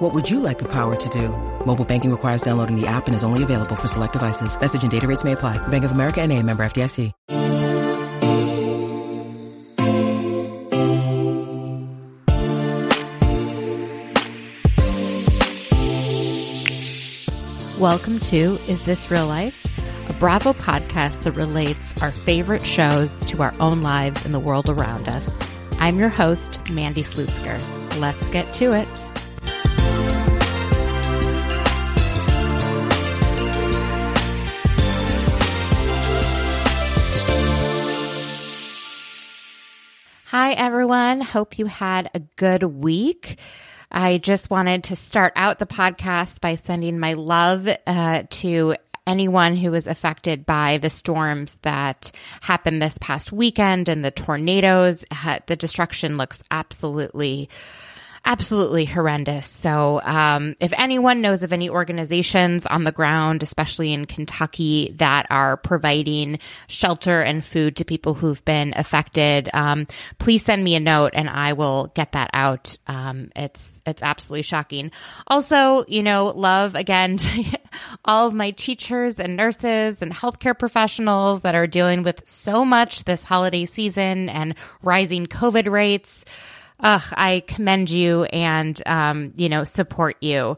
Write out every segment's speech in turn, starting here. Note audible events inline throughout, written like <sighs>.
What would you like the power to do? Mobile banking requires downloading the app and is only available for select devices. Message and data rates may apply. Bank of America and a member FDIC. Welcome to Is This Real Life? A Bravo podcast that relates our favorite shows to our own lives and the world around us. I'm your host, Mandy Slutzker. Let's get to it. Hi, everyone. Hope you had a good week. I just wanted to start out the podcast by sending my love uh, to anyone who was affected by the storms that happened this past weekend and the tornadoes. The destruction looks absolutely absolutely horrendous. So, um, if anyone knows of any organizations on the ground, especially in Kentucky, that are providing shelter and food to people who've been affected, um, please send me a note and I will get that out. Um, it's it's absolutely shocking. Also, you know, love again to <laughs> all of my teachers and nurses and healthcare professionals that are dealing with so much this holiday season and rising COVID rates ugh, I commend you and, um, you know, support you.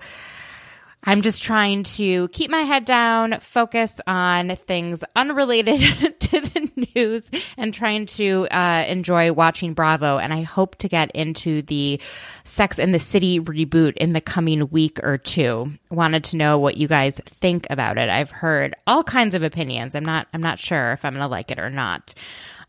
I'm just trying to keep my head down, focus on things unrelated <laughs> to the news, and trying to uh, enjoy watching Bravo. And I hope to get into the Sex and the City reboot in the coming week or two. Wanted to know what you guys think about it. I've heard all kinds of opinions. I'm not. I'm not sure if I'm going to like it or not.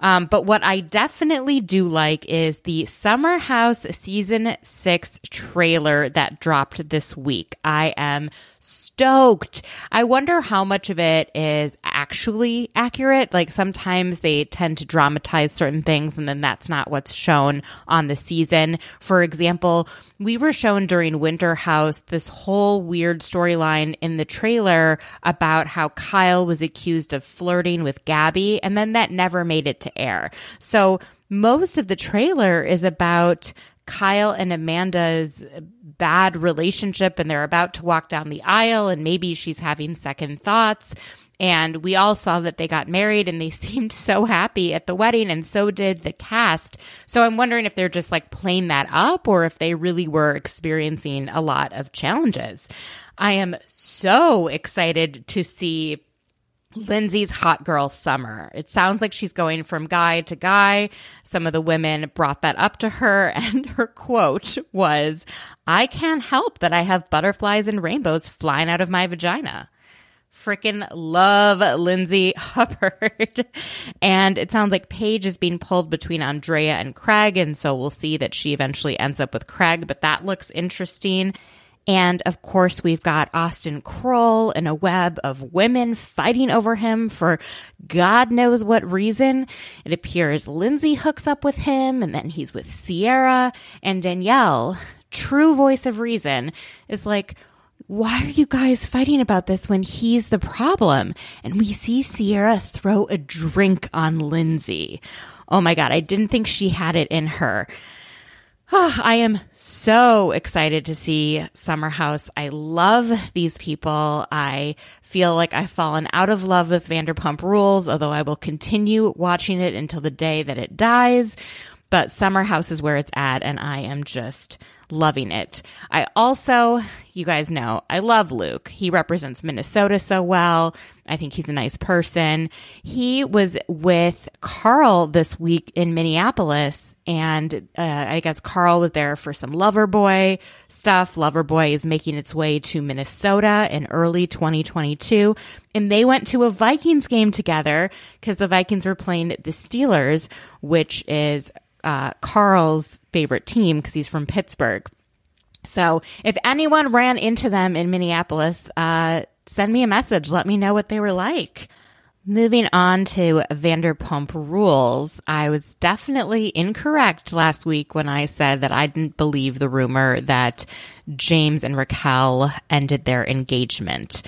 Um, but what I definitely do like is the Summer House season six trailer that dropped this week. I am stoked. I wonder how much of it is actually accurate. Like sometimes they tend to dramatize certain things and then that's not what's shown on the season. For example, we were shown during Winter House this whole weird storyline in the trailer about how Kyle was accused of flirting with Gabby and then that never made it to air. So most of the trailer is about Kyle and Amanda's bad relationship and they're about to walk down the aisle and maybe she's having second thoughts. And we all saw that they got married and they <laughs> seemed so happy at the wedding, and so did the cast. So I'm wondering if they're just like playing that up or if they really were experiencing a lot of challenges. I am so excited to see Lindsay's hot girl summer. It sounds like she's going from guy to guy. Some of the women brought that up to her, <laughs> and her quote was, I can't help that I have butterflies and rainbows flying out of my vagina. Freaking love Lindsay <laughs> Hubbard. and it sounds like Paige is being pulled between Andrea and Craig. And so we'll see that she eventually ends up with Craig, but that looks interesting. And of course, we've got Austin Kroll in a web of women fighting over him for God knows what reason. It appears Lindsay hooks up with him, and then he's with Ciara. and Danielle, true voice of reason, is like, why are you guys fighting about this when he's the problem? And we see Ciara throw a drink on Lindsay. Oh my God, I didn't think she had it in her. Oh, I am so excited to see Summer House. I love these people. I feel like I've fallen out of love with Vanderpump Rules, although I will continue watching it until the day that it dies. But Summer House is where it's at, and I am just loving it. I also, you guys know, I love Luke. He represents Minnesota so well. I think he's a nice person. He was with Carl this week in Minneapolis, and uh, I guess Carl was there for some Loverboy stuff. Loverboy is making its way to Minnesota in early 2022, and they went to a Vikings game together because the Vikings were playing the Steelers, which is uh, Carl's favorite team because he's from Pittsburgh. So if anyone ran into them in Minneapolis, uh, send me a message. Let me know what they were like. Moving on to Vanderpump Rules, I was definitely incorrect last week when I said that I didn't believe the rumor that James and Raquel ended their engagement.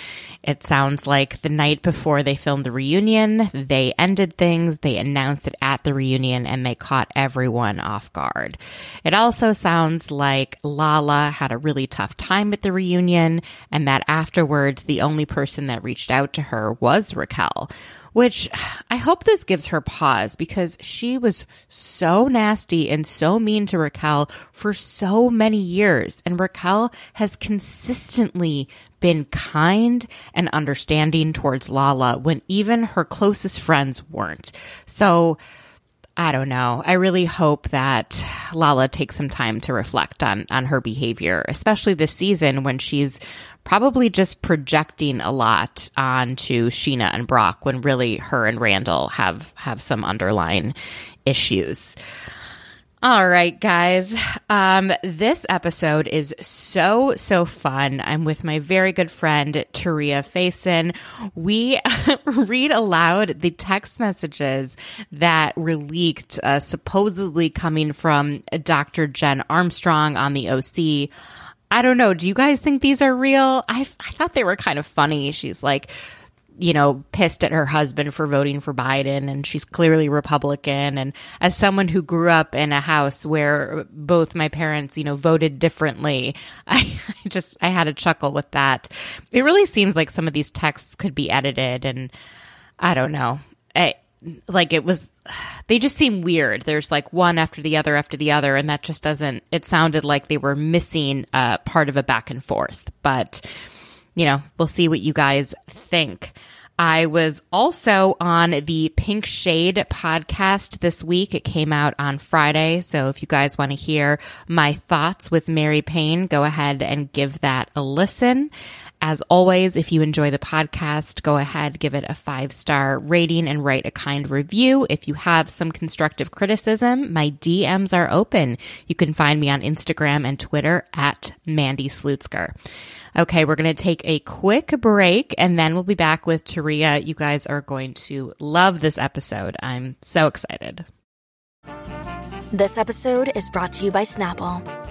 It sounds like the night before they filmed the reunion, they ended things, they announced it at the reunion, and they caught everyone off guard. It also sounds like Lala had a really tough time at the reunion, and that afterwards, the only person that reached out to her was Raquel which I hope this gives her pause because she was so nasty and so mean to Raquel for so many years. And Raquel has consistently been kind and understanding towards Lala when even her closest friends weren't. So, I don't know. I really hope that Lala takes some time to reflect on on her behavior, especially this season when she's probably just projecting a lot onto Scheana and Brock when really her and Randall have have some underlying issues. All right, guys. Um, this episode is so, so fun. I'm with my very good friend, Taria Faison. We <laughs> read aloud the text messages that were leaked, uh, supposedly coming from Dr. Jen Armstrong on the OC. I don't know. Do you guys think these are real? I, I thought they were kind of funny. She's like, you know, pissed at her husband for voting for Biden and she's clearly Republican. And as someone who grew up in a house where both my parents, you know, voted differently, <laughs> I, I just, I had a chuckle with that. It really seems like some of these texts could be edited and I don't know. I, like it was <sighs> they just seem weird there's like one after the other after the other and that just doesn't it sounded like they were missing uh, part of a back and forth but you know, we'll see what you guys think. I was also on the Pink Shade podcast this week. It came out on Friday. So if you guys want to hear my thoughts with Mary Payne, go ahead and give that a listen. As always, if you enjoy the podcast, go ahead, give it a five star rating and write a kind review. If you have some constructive criticism, my DMs are open. You can find me on Instagram and Twitter at Mandy Slutzker. Okay, we're going to take a quick break and then we'll be back with Taria. You guys are going to love this episode. I'm so excited. This episode is brought to you by Snapple.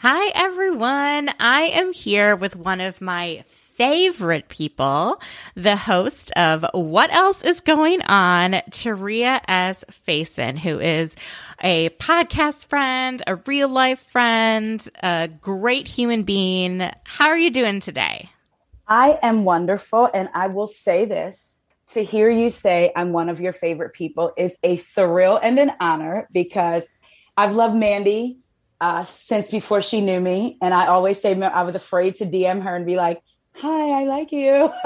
Hi, everyone. I am here with one of my favorite people, the host of What Else Is Going On, Taria S. Faison, who is a podcast friend, a real life friend, a great human being. How are you doing today? I am wonderful. And I will say this to hear you say I'm one of your favorite people is a thrill and an honor because I've loved Mandy uh, since before she knew me. And I always say I was afraid to DM her and be like, hi, I like you. <laughs>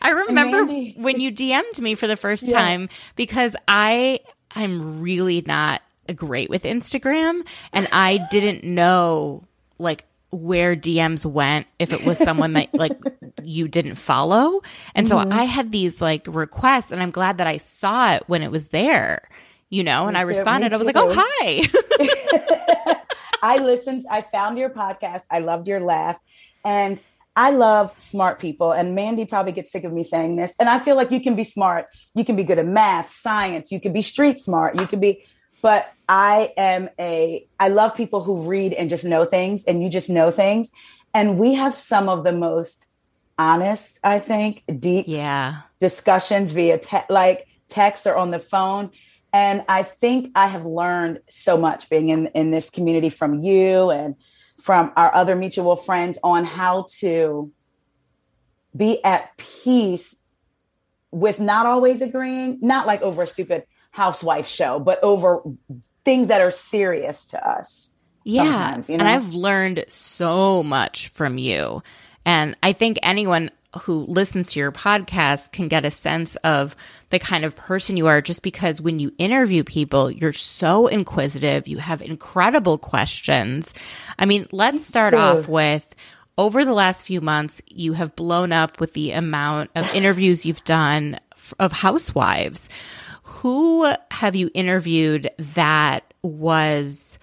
I remember when you DM'd me for the first yeah. time because I I'm really not great with Instagram and I didn't know like where DMs went if it was someone that <laughs> like you didn't follow. And mm-hmm. so I had these like requests and I'm glad that I saw it when it was there, you know, and Me I responded. I was like, "Oh, hi." <laughs> I listened, I found your podcast. I loved your laugh. And I love smart people. And Mandy probably gets sick of me saying this. And I feel like you can be smart. You can be good at math, science. You can be street smart. You can be, but I am a, I love people who read and just know things and you just know things. And we have some of the most honest, I think, deep yeah. discussions via te- like text or on the phone. And I think I have learned so much being in, in this community from you and from our other mutual friends on how to be at peace with not always agreeing, not like over a stupid housewife show, but over things that are serious to us. Yeah. You know? And I've learned so much from you. And I think anyone who listens to your podcast can get a sense of the kind of person you are just because when you interview people, you're so inquisitive. You have incredible questions. I mean, let's start off with over the last few months, you have blown up with the amount of <sighs> interviews you've done of housewives. Who have you interviewed that was,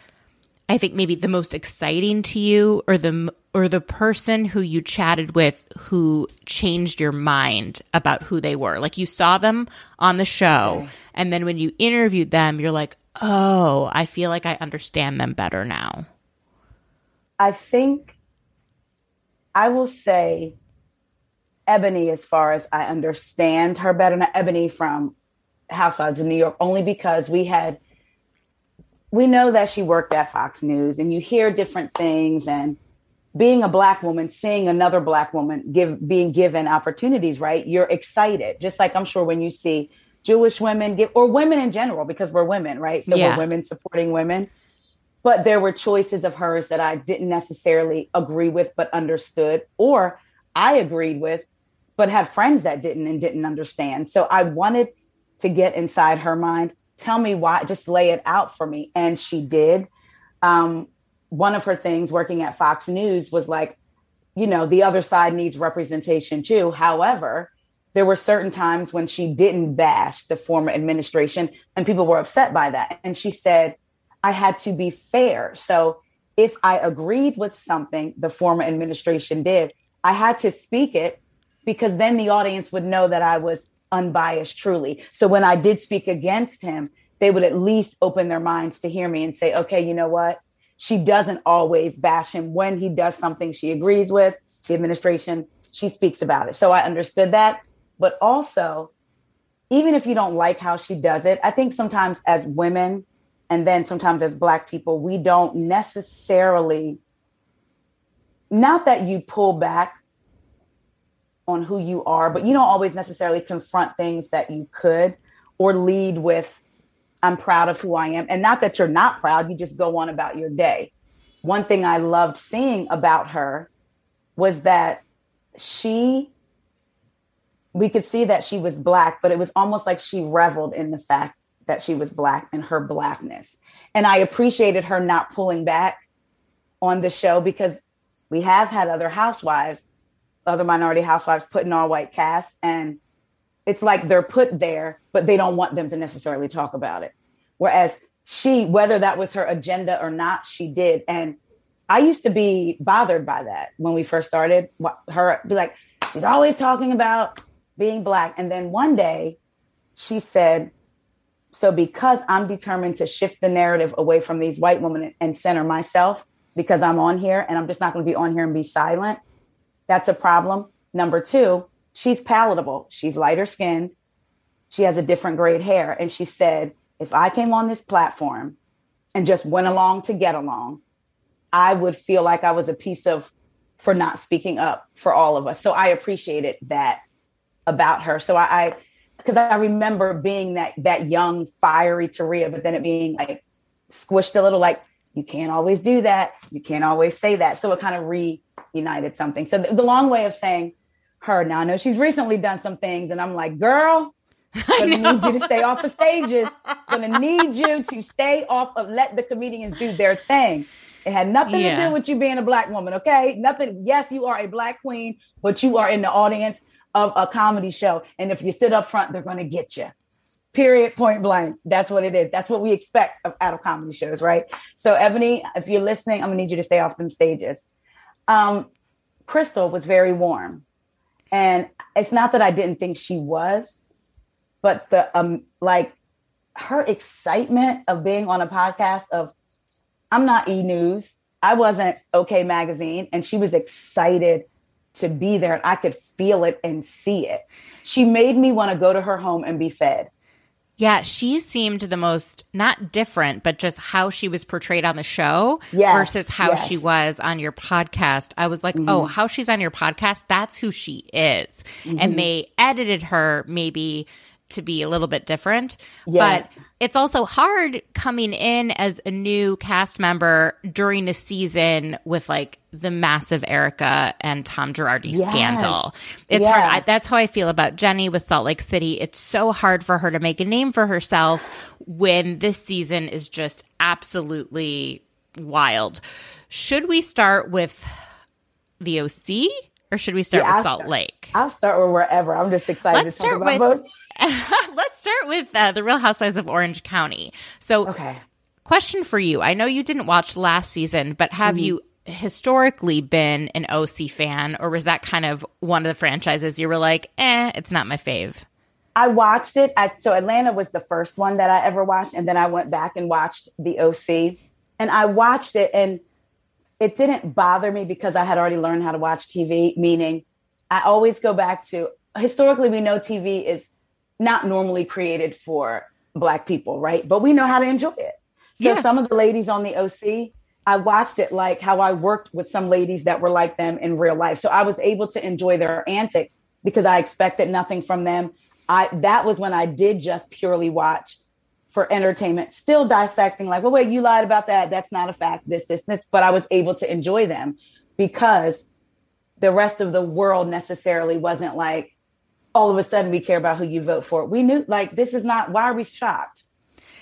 I think, maybe the most exciting to you, or the or the person who you chatted with who changed your mind about who they were? Like you saw them on the show, and then when you interviewed them, you're like, oh, I feel like I understand them better now. I think I will say Eboni, as far as I understand her better, not Eboni from Housewives of New York, only because we had we know that she worked at Fox News and you hear different things and being a black woman, seeing another black woman give being given opportunities, right? You're excited. Just like I'm sure when you see Jewish women give or women in general, because we're women, right? So yeah. we're women supporting women. But there were choices of hers that I didn't necessarily agree with, but understood, or I agreed with, but had friends that didn't and didn't understand. So I wanted to get inside her mind. Tell me why, just lay it out for me. And she did. Um, one of her things working at Fox News was like, you know, the other side needs representation too. However, there were certain times when she didn't bash the former administration and people were upset by that. And she said, I had to be fair. So if I agreed with something the former administration did, I had to speak it because then the audience would know that I was unbiased truly. So when I did speak against him, they would at least open their minds to hear me and say, okay, you know what? She doesn't always bash him when he does something she agrees with, the administration, she speaks about it. So I understood that. But also, even if you don't like how she does it, I think sometimes as women, and then sometimes as black people we don't necessarily not that you pull back on who you are but you don't always necessarily confront things that you could or lead with i'm proud of who i am and not that you're not proud you just go on about your day one thing i loved seeing about her was that she we could see that she was black but it was almost like she reveled in the fact that she was black and her blackness. And I appreciated her not pulling back on the show because we have had other housewives, other minority housewives put in all white cast and it's like they're put there, but they don't want them to necessarily talk about it. Whereas she, whether that was her agenda or not, she did. And I used to be bothered by that when we first started. Her be like, she's always talking about being black. And then one day she said, so because I'm determined to shift the narrative away from these white women and center myself because I'm on here and I'm just not going to be on here and be silent, that's a problem. Number two, she's palatable. She's lighter skinned. She has a different grade hair. And she said, if I came on this platform and just went along to get along, I would feel like I was a piece of for not speaking up for all of us. So I appreciated that about her. So I, I because I remember being that that young, fiery Taria, but then it being like squished a little, like you can't always do that, you can't always say that. So it kind of reunited something. So the, the long way of saying her now, I know she's recently done some things, and I'm like, girl, <laughs> gonna need you to stay off of stages. Gonna need you to stay off of let the comedians do their thing. It had nothing yeah. to do with you being a black woman, okay? Nothing. Yes, you are a black queen, but you are in the audience of a comedy show. And if you sit up front, they're going to get you. Period, point blank. That's what it is. That's what we expect of, out of comedy shows, right? So, Eboni, if you're listening, I'm gonna need you to stay off them stages. Um, Crystal was very warm, and it's not that I didn't think she was, but the um, like her excitement of being on a podcast of I'm not E News, I wasn't OK Magazine, and she was excited to be there and I could feel it and see it. She made me want to go to her home and be fed. Yeah, she seemed the most not different, but just how she was portrayed on the show yes, versus how yes. she was on your podcast. I was like, mm-hmm. oh, how she's on your podcast, that's who she is. Mm-hmm. And they edited her maybe to be a little bit different. Yeah. But it's also hard coming in as a new cast member during a season with like the massive Erika and Tom Girardi Yes. scandal. It's Yeah. hard. I, that's how I feel about Jennie with Salt Lake City. It's so hard for her to make a name for herself when this season is just absolutely wild. Should we start with the OC or should we start Yeah, with I'll Salt start. Lake? I'll start with wherever. I'm just excited Let's to talk start about with- both. <laughs> Let's start with uh, the Real Housewives of Orange County. So, Okay. question for you. I know you didn't watch last season, but have Mm-hmm. you historically been an OC fan, or was that kind of one of the franchises you were like, eh, it's not my fave? I watched it. I, so Atlanta was the first one that I ever watched, and then I went back and watched the OC, and I watched it, and it didn't bother me because I had already learned how to watch TV. Meaning, I always go back to historically we know TV is not normally created for Black people, right? But we know how to enjoy it. So Yeah. some of the ladies on the OC, I watched it like how I worked with some ladies that were like them in real life. So I was able to enjoy their antics because I expected nothing from them. I that was when I did just purely watch for entertainment, still dissecting like, well, wait, you lied about that. That's not a fact. This, this, this. But I was able to enjoy them because the rest of the world necessarily wasn't like, all of a sudden we care about who you vote for. We knew like this is not why are we shocked?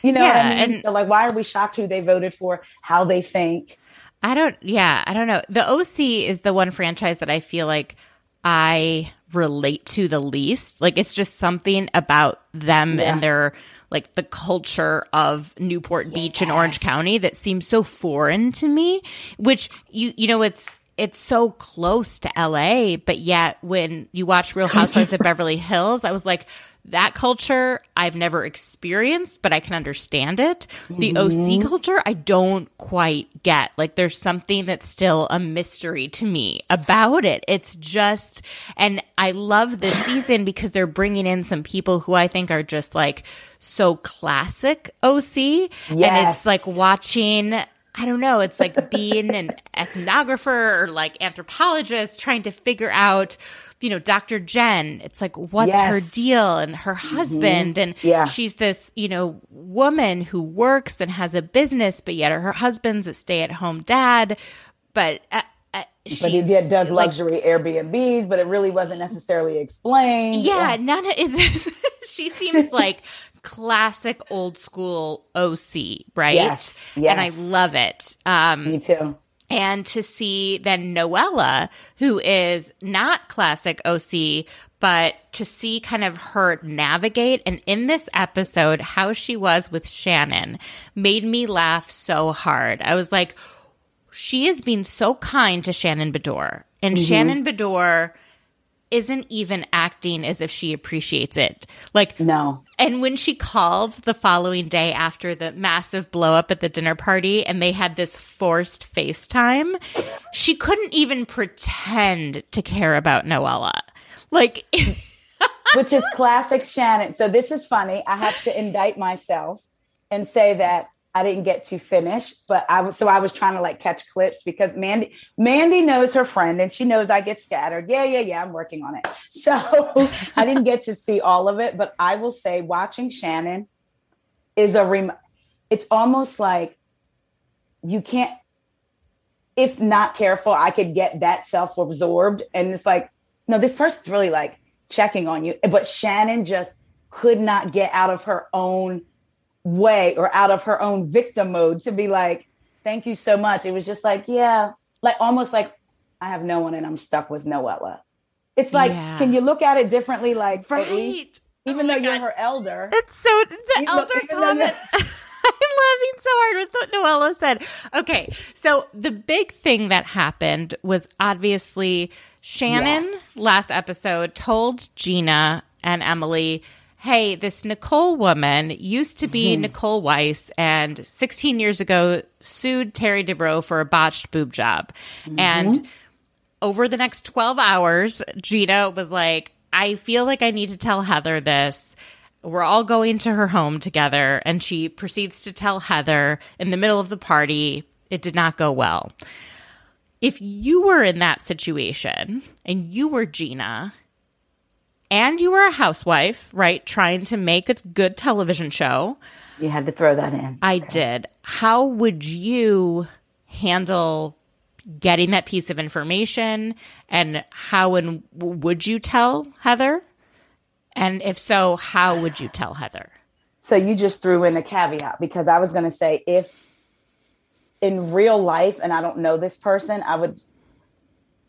You know what Yeah, I mean? and- so like why are we shocked who they voted for, how they think? I don't, yeah, I don't know. The OC is the one franchise that I feel like I relate to the least. Like it's just something about them Yeah. and their like the culture of Newport Beach and Orange County that seems so foreign to me, which you you know it's it's so close to LA, but yet when you watch Real <laughs> Housewives of Beverly Hills, I was like that culture I've never experienced, but I can understand it. The OC culture, I don't quite get. Like, there's something that's still a mystery to me about it. It's just, and I love this <sighs> season because they're bringing in some people who I think are just like so classic OC. And it's like watching. I don't know. It's like being an ethnographer or like anthropologist trying to figure out, you know, Dr. Jen. It's like, what's her deal and her husband. And Yeah. she's this, you know, woman who works and has a business, but yet her husband's a stay at home dad. But, uh, uh, But he did, does like, luxury Airbnbs, but it really wasn't necessarily explained. yeah, none of it's. <laughs> she seems like classic old school OC, right? Yes, yes. and I love it. Um, Me too. and to see then Noella, who is not classic OC, but to see kind of her navigate and in this episode, how she was with Shannon made me laugh so hard. I was like, she is being so kind to Shannon Beador. And Shannon Beador isn't even acting as if she appreciates it. Like, No. and when she called the following day after the massive blow up at the dinner party and they had this forced FaceTime, she couldn't even pretend to care about Noella. Like, <laughs> which is classic Shannon. So this is funny. I have to indict myself and say that I didn't get to finish, but I was so I was trying to like catch clips because Mandy Mandy knows her friend and she knows I get scattered. Yeah, yeah, yeah. I'm working on it. <laughs> So I didn't get to see all of it, but I will say watching Shannon is a rem- it's almost like you can't if not careful, I could get that self-absorbed and it's like no, this person's really like checking on you. But Shannon just could not get out of her own way or out of her own victim mode to be like, thank you so much. It was just like, yeah, like almost like I have no one and I'm stuck with Noella. It's like, Yeah. can you look at it differently? Like, at least, oh even Oh though my you're her elder. It's so the You look- elder comment. I'm laughing so hard with what Noella said. Okay, so the big thing that happened was obviously Shannon Yes. last episode told Gina and Emily, "Hey, this Nicole woman used to be Mm-hmm. Nicole Weiss, and 16 years ago sued Terry Dubrow for a botched boob job, Mm-hmm. and." over the next 12 hours, Gina was like, I feel like I need to tell Heather this. We're all going to her home together. And she proceeds to tell Heather in the middle of the party, it did not go well. If you were in that situation and you were Gina, and you were a housewife, right? Trying to make a good television show. You had to throw that in. I okay. did. How would you handle getting that piece of information and how and would you tell Heather? And if so, how would you tell Heather? So you just threw in a caveat because I was going to say if in real life and I don't know this person, I would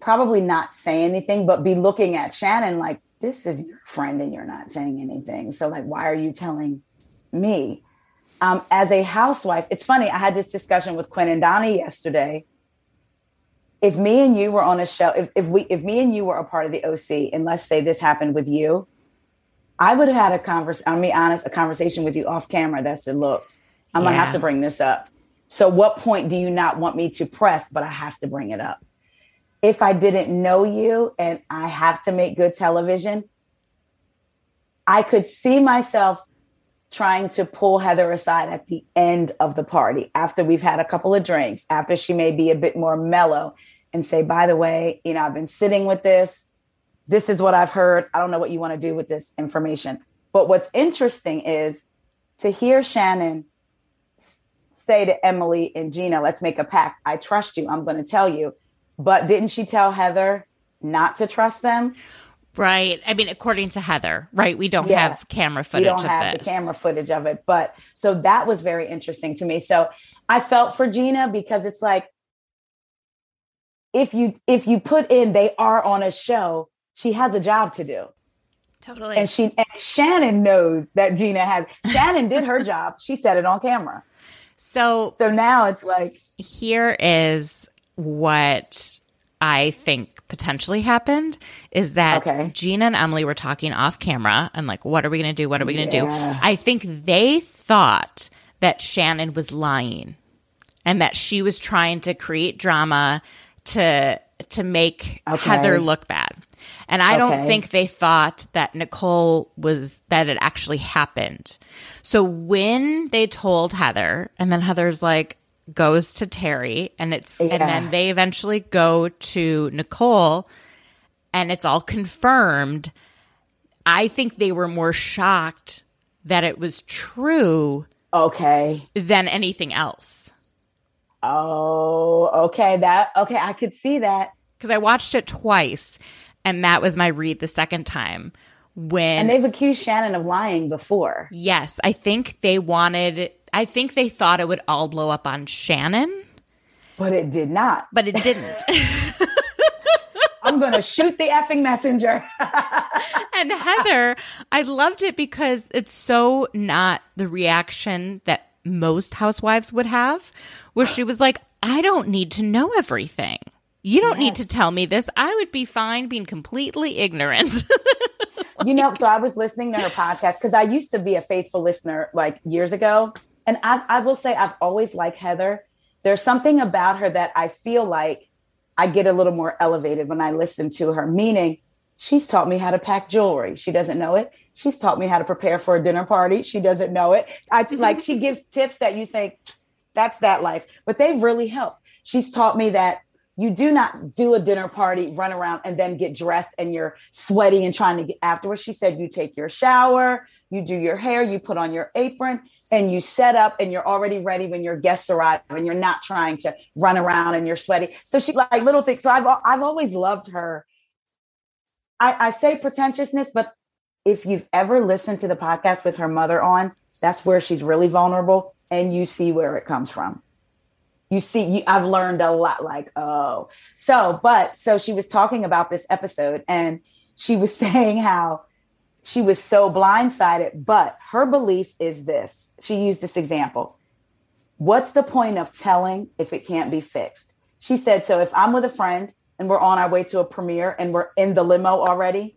probably not say anything, but be looking at Shannon like, this is your friend and you're not saying anything. So, like, why are you telling me? Um, as a housewife, it's funny. I had this discussion with Quinn and Donnie yesterday. If me and you were on a show, if, if we, if me and you were a part of the OC, and let's say this happened with you, I would have had a conversation. I'll be honest, a conversation with you off camera that said, "Look, I'm yeah. gonna have to bring this up. So, what point do you not want me to press, but I have to bring it up?" If I didn't know you and I have to make good television, I could see myself trying to pull Heather aside at the end of the party after we've had a couple of drinks, after she may be a bit more mellow, and say, by the way, you know, I've been sitting with this this is what I've heard. I don't know what you want to do with this information. But what's interesting is to hear Shannon say to Emily and Gina, let's make a pact. I trust you. I'm going to tell you. But didn't she tell Heather not to trust them? Right. I mean, according to Heather, right? We don't yeah. have camera footage. We don't have this. the camera footage of it. But so that was very interesting to me. So I felt for Gina because it's like if you if you put in they are on a show, she has a job to do. Totally. And she and Shannon knows that Gina has. Shannon did her job. She said it on camera. <laughs> So so now it's like here is what I think potentially happened is that okay. Gina and Emily were talking off camera and like, what are we going to do? What are we going to yeah. do? I think they thought that Shannon was lying and that she was trying to create drama to to make okay. Heather look bad. And I okay. don't think they thought that Nicole was, that it actually happened. So when they told Heather, and then Heather's like, goes to Terry, and it's, yeah. and then they eventually go to Nicole, and it's all confirmed. I think they were more shocked that it was true. Okay. Than anything else. Oh, okay. That, okay. I could see that. Because I watched it twice and that was my read the second time when And they've accused Shannon of lying before. Yes, I think they wanted I think they thought it would all blow up on Shannon, but it did not. But it didn't. <laughs> <laughs> I'm going to shoot the effing messenger. <laughs> and Heather, I loved it because it's so not the reaction that most housewives would have, where she was like, I don't need to know everything. You don't yes. need to tell me this. I would be fine being completely ignorant. you know, so I was listening to her podcast because I used to be a faithful listener like years ago. And I, I will say, I've always liked Heather. There's something about her that I feel like I get a little more elevated when I listen to her, meaning she's taught me how to pack jewelry. She doesn't know it. She's taught me how to prepare for a dinner party. She doesn't know it. I <laughs> like she gives tips that you think that's that life, but they've really helped. She's taught me that you do not do a dinner party, run around, and then get dressed and you're sweaty and trying to get afterwards. She said you take your shower, you do your hair, you put on your apron, and you set up and you're already ready when your guests arrive and you're not trying to run around and you're sweaty. So she like little things. So I've I've always loved her. I, I say pretentiousness, but if you've ever listened to the podcast with her mother on, that's where she's really vulnerable and you see where it comes from you see you, i've learned a lot like oh so but so she was talking about this episode and she was <laughs> saying how she was so blindsided but her belief is this she used this example what's the point of telling if it can't be fixed she said so if i'm with a friend and we're on our way to a premiere and we're in the limo already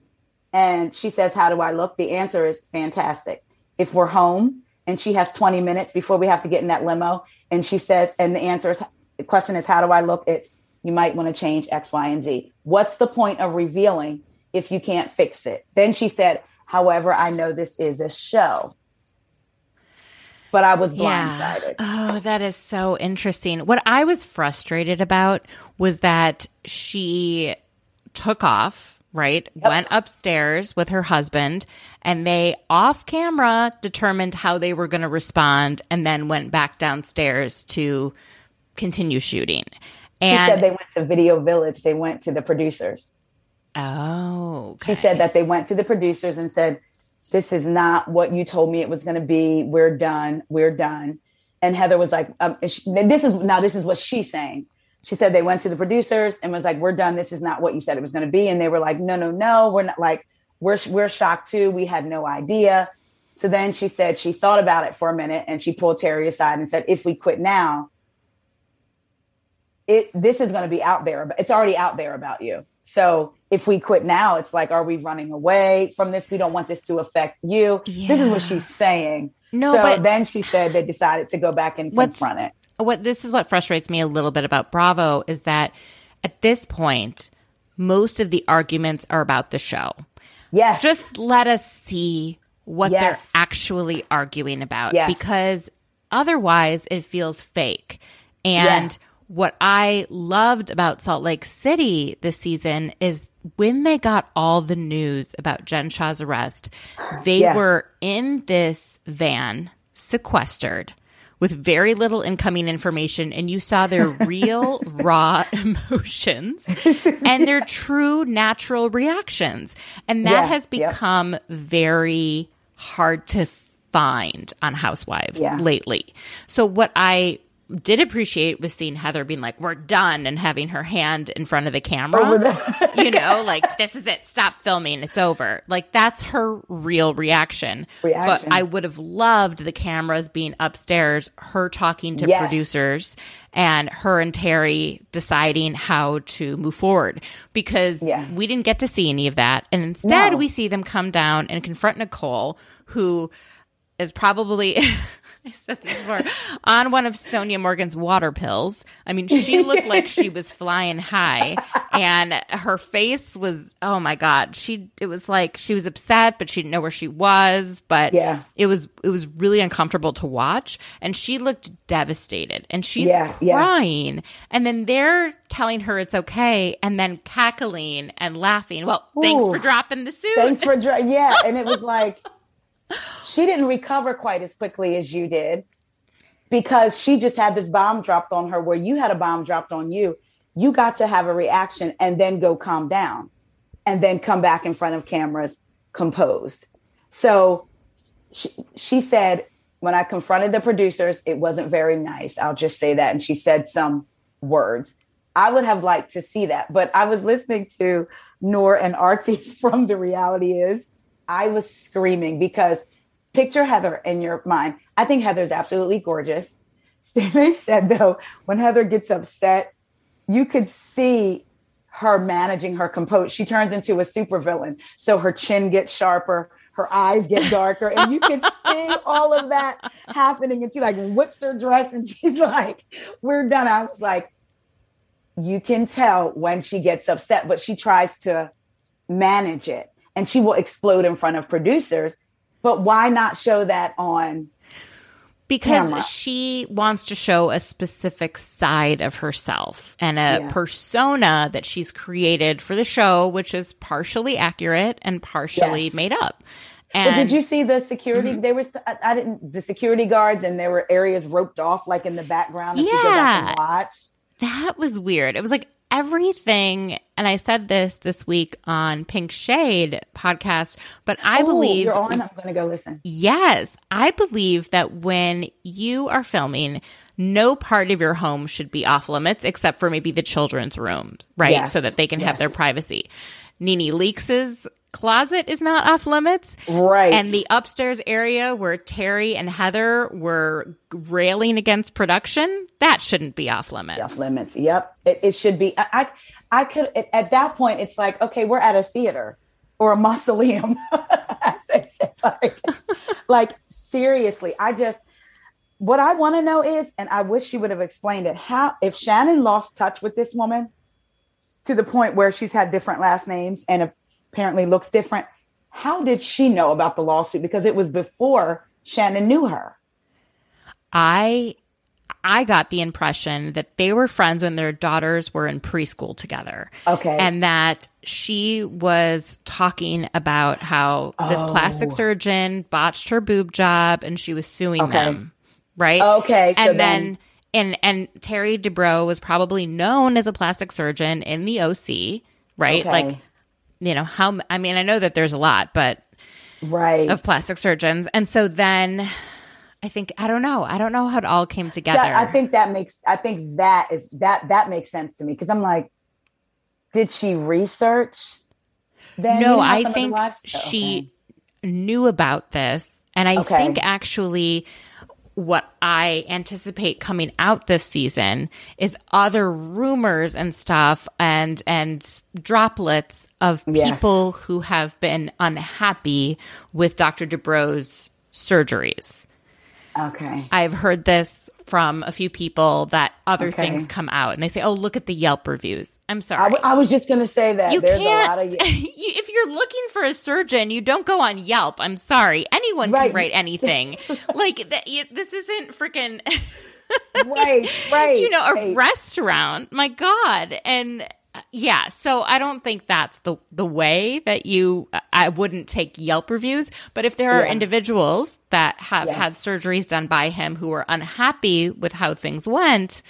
and she says how do i look the answer is fantastic if we're home and she has 20 minutes before we have to get in that limo. And she says, and the answer is the question is, how do I look? It's you might want to change X, Y, and Z. What's the point of revealing if you can't fix it? Then she said, however, I know this is a show. But I was blindsided. Yeah. Oh, that is so interesting. What I was frustrated about was that she took off right, went upstairs with her husband and they off camera determined how they were going to respond and then went back downstairs to continue shooting. And she said they went to Video Village. They went to the producers. Oh, okay. She said that they went to the producers and said, This is not what you told me it was going to be. We're done. We're done. And Heather was like, um, she, This is now, this is what she's saying. She said they went to the producers and was like, We're done. This is not what you said it was going to be. And they were like, No, no, no. We're not like, we're, we're shocked too. We had no idea. So then she said she thought about it for a minute and she pulled Terry aside and said, If we quit now, it this is going to be out there but it's already out there about you so if we quit now it's like are we running away from this we don't want this to affect you Yeah. this is what she's saying No, so but- then she said they decided to go back and confront it what this is what frustrates me a little bit about Bravo is that at this point, most of the arguments are about the show. yes Just let us see what they're actually arguing about Yes. because otherwise it feels fake. And Yeah. What I loved about Salt Lake City this season is when they got all the news about Jen Shah's arrest, they Yeah. were in this van sequestered with very little incoming information and you saw their <laughs> real raw <laughs> emotions <laughs> and their true natural reactions and that Yeah, has yep. become very hard to find on housewives Yeah. lately so what i did appreciate was seeing heather being like we're done and having her hand in front of the camera the- <laughs> you know <laughs> like this is it stop filming it's over like that's her real reaction, Reaction. but i would have loved the cameras being upstairs her talking to Yes. producers and her and terry deciding how to move forward because Yeah. we didn't get to see any of that and instead No. we see them come down and confront nicole who is probably <laughs> <laughs> I said this before on one of Sonja Morgan's water pills. I mean, she looked like she was flying high, and her face was oh my god. She it was like she was upset, but she didn't know where she was. But Yeah. it was it was really uncomfortable to watch, and she looked devastated, and she's Yeah, yeah. crying, and then they're telling her it's okay, and then cackling and laughing. Well, thanks for dropping the suit. thanks for dr- yeah <laughs> and it was like she didn't recover quite as quickly as you did because she just had this bomb dropped on her where you had a bomb dropped on you. You got to have a reaction and then go calm down and then come back in front of cameras composed. So she, she said when i confronted the producers it wasn't very nice. I'll just say that. And she said some words. I would have liked to see that but i was listening to noor and artie <laughs> from the reality is i was screaming because picture heather in your mind i think heather's absolutely gorgeous <laughs> they said though when heather gets upset you could see her managing her composure. She turns into a supervillain. So her chin gets sharper, her eyes get darker, and you can <laughs> see all of that happening. And she like whips her dress and she's like, We're done. I was like, You can tell when she gets upset, but she tries to manage it and she will explode in front of producers. But why not show that on because camera. she wants to show a specific side of herself and a Yeah. persona that she's created for the show, which is partially accurate and partially Yes. made up. And did you see the security? Mm-hmm. They were I, I didn't the security guards, and there were areas roped off, like in the background. If you go back and watch, that was weird. It was like everything, and I said this this week on Pink Shade podcast, but I Ooh, believe you're on. I'm going to go listen. Yes, I believe that when you are filming, no part of your home should be off limits except for maybe the children's rooms, right? Yes, So that they can have their privacy. Nene Leakes's closet is not off limits. Right. And the upstairs area where Terry and Heather were railing against production, that shouldn't be off limits. off limits. Yep, it, it should be. I, I, I could at- at that point. It's like okay, we're at a theater or a mausoleum. <laughs> like, like seriously, I just what I want to know is, and I wish she would have explained it. How if Shannon lost touch with this woman to the point where she's had different last names and apparently looks different, how did she know about the lawsuit? Because it was before Shannon knew her. I I got the impression that they were friends when their daughters were in preschool together. Okay. And that she was talking about how this oh. plastic Oh. surgeon botched her boob job and she was suing Okay. them. Right? Okay, so and then, then- and and Terry Dubrow was probably known as a plastic surgeon in the OC, right? Okay. Like, you know, how I mean, I know that there's a lot, but right. of plastic surgeons. And so then I think I don't know. I don't know how it all came together. That, I think that makes I think that is that that makes sense to me because I'm like, did she research? Then no, I some of the think she knew about this. And I Okay. think actually what I anticipate coming out this season is other rumors and stuff and and droplets of Yes. people who have been unhappy with Dr. Dubrow's surgeries. Okay. I've heard this from a few people that other Okay. things come out and they say, "Oh, look at the Yelp reviews." I'm sorry. w- I was just gonna say that you there's can't. a lot of <laughs> if you're looking for a surgeon, you don't go on Yelp. I'm sorry. Anyone Right. can write anything. <laughs> like th- y- this isn't freaking. <laughs> right, right. you know, a right. restaurant. My God, and Uh, yeah. So I don't think that's the the way that you. Uh, I wouldn't take Yelp reviews, but if there are Yeah. individuals that have Yes. had surgeries done by him who are unhappy with how things went,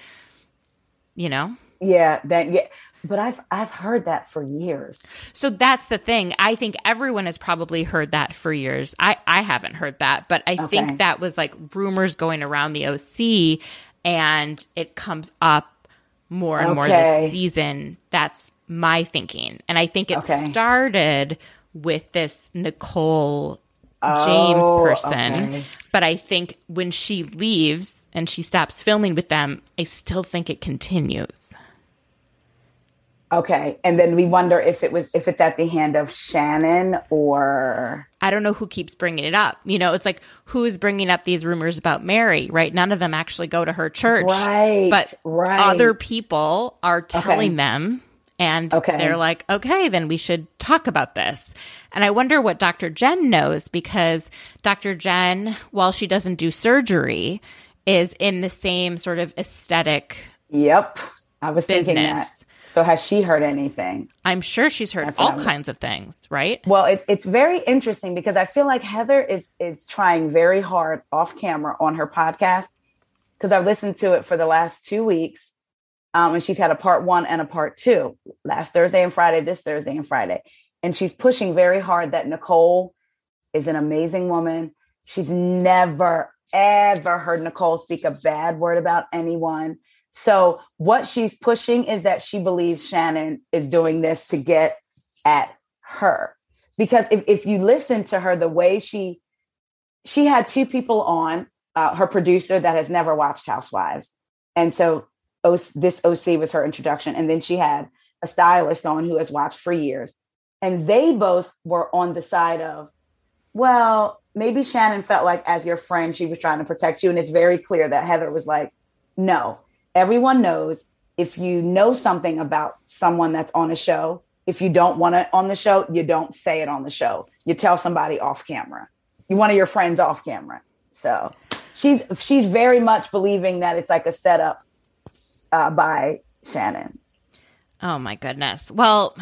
you know. Yeah, that yeah. But I've I've heard that for years. So that's the thing. I think everyone has probably heard that for years. I, I haven't heard that, but I Okay. think that was like rumors going around the OC and it comes up more and more this season. That's my thinking. And I think it Okay. started with this Nicole James Oh, person. okay. But I think when she leaves and she stops filming with them, I still think it continues. Okay, and then we wonder if it was if it's at the hand of Shannon or I don't know who keeps bringing it up. You know, it's like who's bringing up these rumors about Mary, right? None of them actually go to her church. Right, But right. other people are telling them and Okay. they're like, "Okay, then we should talk about this." And I wonder what Dr. Jen knows because Dr. Jen, while she doesn't do surgery, is in the same sort of aesthetic Yep. I was thinking that. So has she heard anything? I'm sure she's heard That's all I'm- kinds of things, right? Well, it, it's very interesting because I feel like Heather is is trying very hard off camera on her podcast because I've listened to it for the last two weeks, um, and she's had a part one and a part two last Thursday and Friday, this Thursday and Friday, and she's pushing very hard that Nicole is an amazing woman. She's never ever heard Nicole speak a bad word about anyone. So what she's pushing is that she believes Shannon is doing this to get at her. Because if, if you listen to her the way she she had two people on uh, her producer that has never watched housewives. And so o- this oc was her introduction. And then she had a stylist on who has watched for years. And they both were on the side of well maybe shannon felt like as your friend she was trying to protect you. And it's very clear that heather was like no everyone knows if you know something about someone that's on a show if you don't want it on the show you don't say it on the show. You tell somebody off camera. You one of your friends off camera. So she's she's very much believing that it's like a setup uh, by shannon. Oh my goodness. Well,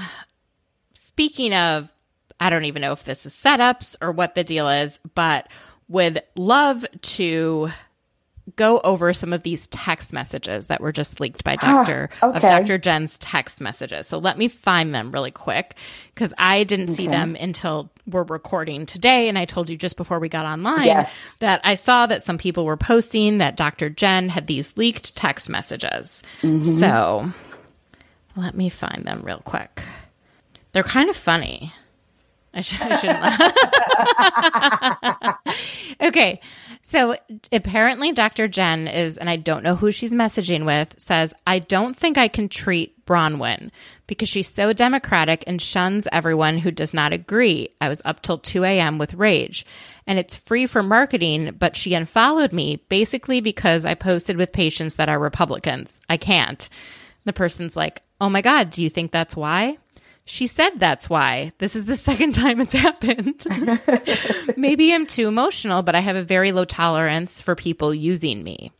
speaking of, I don't even know if this is setups or what the deal is, but would love to go over some of these text messages that were just leaked by ah, Dr. of okay. Dr. Jen's text messages. So let me find them really quick because I didn't see them until we're recording today. And I told you just before we got online Yes. that I saw that some people were posting that Dr. Jen had these leaked text messages. Mm-hmm. So let me find them real quick. They're kind of funny. I, should, I shouldn't. <laughs> okay. So apparently, Dr. Jen is, and I don't know who she's messaging with, says, I don't think I can treat Bronwyn because she's so democratic and shuns everyone who does not agree. I was up till 2 a.m. with rage. And it's free for marketing, but she unfollowed me basically because I posted with patients that are Republicans. I can't. The person's like, Oh my God, do you think that's why? She said that's why. This is the <laughs> second time it's happened. <laughs> Maybe I'm too emotional, but I have a very low tolerance for people using me.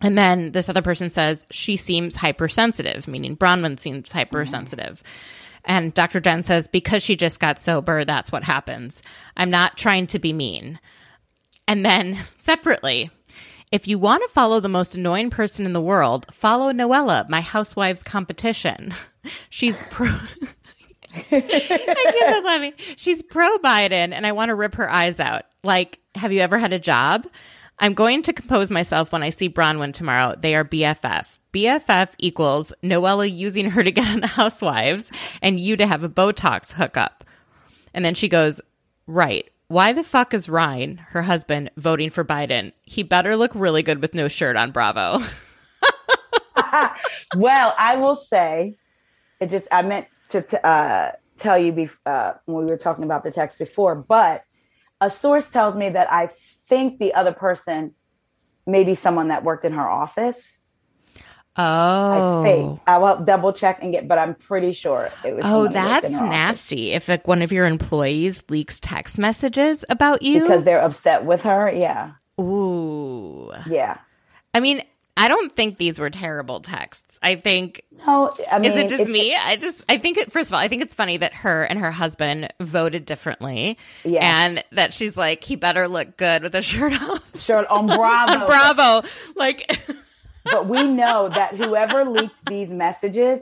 And then this other person says she seems hypersensitive, meaning Bronwyn seems hypersensitive. And Dr. Jen says because she just got sober, that's what happens. I'm not trying to be mean. And then <laughs> separately, if you want to follow the most annoying person in the world, follow Noella, my housewife's competition. <laughs> She's pro. <laughs> I can't let me. She's pro Biden, and I want to rip her eyes out. Like, have you ever had a job? I'm going to compose myself when I see Bronwyn tomorrow. They are BFF. BFF equals Noella using her to get on <laughs> Housewives and you to have a Botox hookup. And then she goes, Right. Why the fuck is Ryan, her husband, voting for Biden? He better look really good with no shirt on Bravo. <laughs> well, I will say, it just, I meant to, to uh, tell you bef- uh, when we were talking about the text before, but a source tells me that I think the other person may be someone that worked in her office. Oh, I think oh. I will double check and get, but I'm pretty sure it was. Oh, that's nasty. If like one of your employees leaks text messages about you because they're upset with her, yeah. Ooh, yeah. I mean, I don't think these were terrible texts. I think no. I mean, is it just me? I just I think it, first of all, I think it's funny that her and her husband voted differently. Yes. and that she's like he better look good with a shirt off, shirt on <laughs> Bravo, Bravo. Like, <laughs> but we know that whoever leaked these messages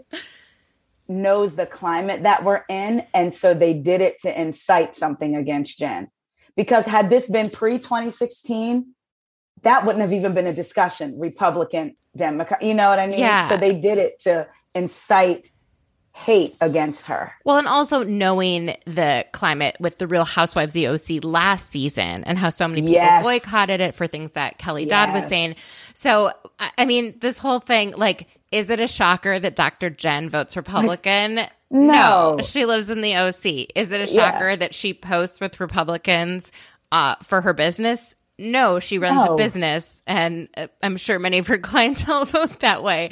knows the climate that we're in, and so they did it to incite something against Jen. Because had this been pre 2016 that wouldn't have even been a discussion, Republican, Democrat. You know what I mean? Yeah. So they did it to incite hate against her. Well, and also knowing the climate with the Real Housewives the OC last season and how so many people Yes. boycotted it for things that Kelly Dodd was saying. So, I mean, this whole thing, like, is it a shocker that Dr. Jen votes Republican? No. she lives in the OC. Is it a Yeah. shocker that she posts with Republicans uh, for her business? No, she runs a business, and uh, I'm sure many of her <laughs> clientele vote that way.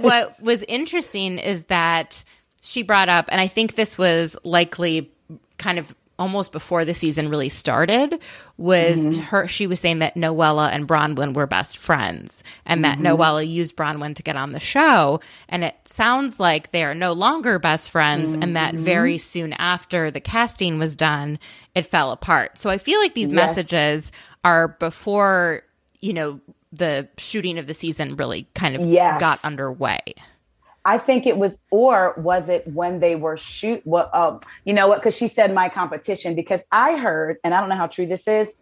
What was interesting is that she brought up, and I think this was likely kind of almost before the season really started, was mm-hmm. her. She was saying that Noella and Bronwyn were best friends, and that mm-hmm. Noella used Bronwyn to get on the show. And it sounds like they are no longer best friends, and that mm-hmm. very soon after the casting was done, it fell apart. So I feel like these Yes. messages are before you know the shooting of the season really kind of Yes. got underway. I think it was, or was it when they were shoot? Well, um, you know what? Because she said my competition. Because I heard, and I don't know how true this is,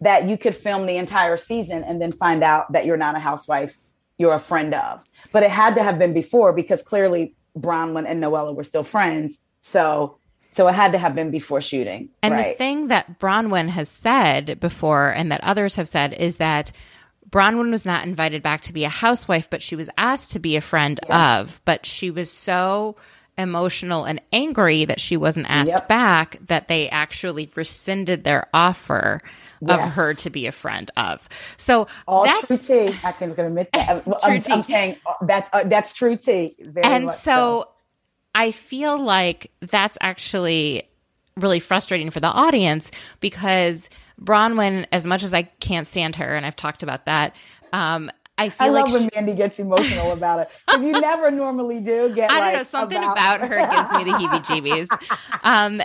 that you could film the entire season and then find out that you're not a housewife, you're a friend of. But it had to have been before because clearly Bronwyn and Noella were still friends. So, so it had to have been before shooting. And right? the thing that Bronwyn has said before and that others have said is that Bronwyn was not invited back to be a housewife, but she was asked to be a friend Yes. of. But she was so emotional and angry that she wasn't asked Yep. back that they actually rescinded their offer of her to be a friend of. So All that's true tea. I can admit that. <laughs> I'm. I'm saying uh, that's uh, that's true tea. Very and much so, I feel like that's actually really frustrating for the audience because Bronwyn, as much as I can't stand her, and I've talked about that, um, I feel I like love when she- Mandy gets emotional about it because you never normally do get. I don't like, know something about, her gives me the <laughs> heebie-jeebies. Um,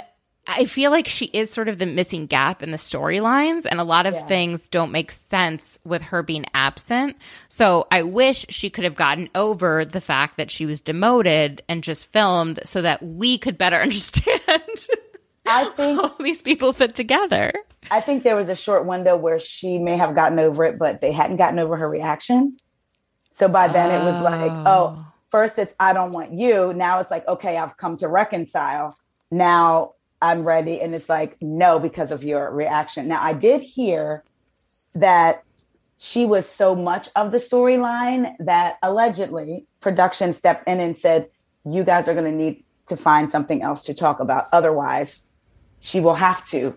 I feel like she is sort of the missing gap in the storylines, and a lot of Yeah. things don't make sense with her being absent. So I wish she could have gotten over the fact that she was demoted and just filmed so that we could better <laughs> understand I <laughs> think how these people fit together. I think there was a short window where she may have gotten over it, but they hadn't gotten over her reaction. So by then it was like, oh. oh, first it's I don't want you. Now it's like, okay, I've come to reconcile. Now I'm ready. And it's like, no, because of your reaction. Now I did hear that she was so much of the storyline that allegedly production stepped in and said, you guys are going to need to find something else to talk about. Otherwise, she will have to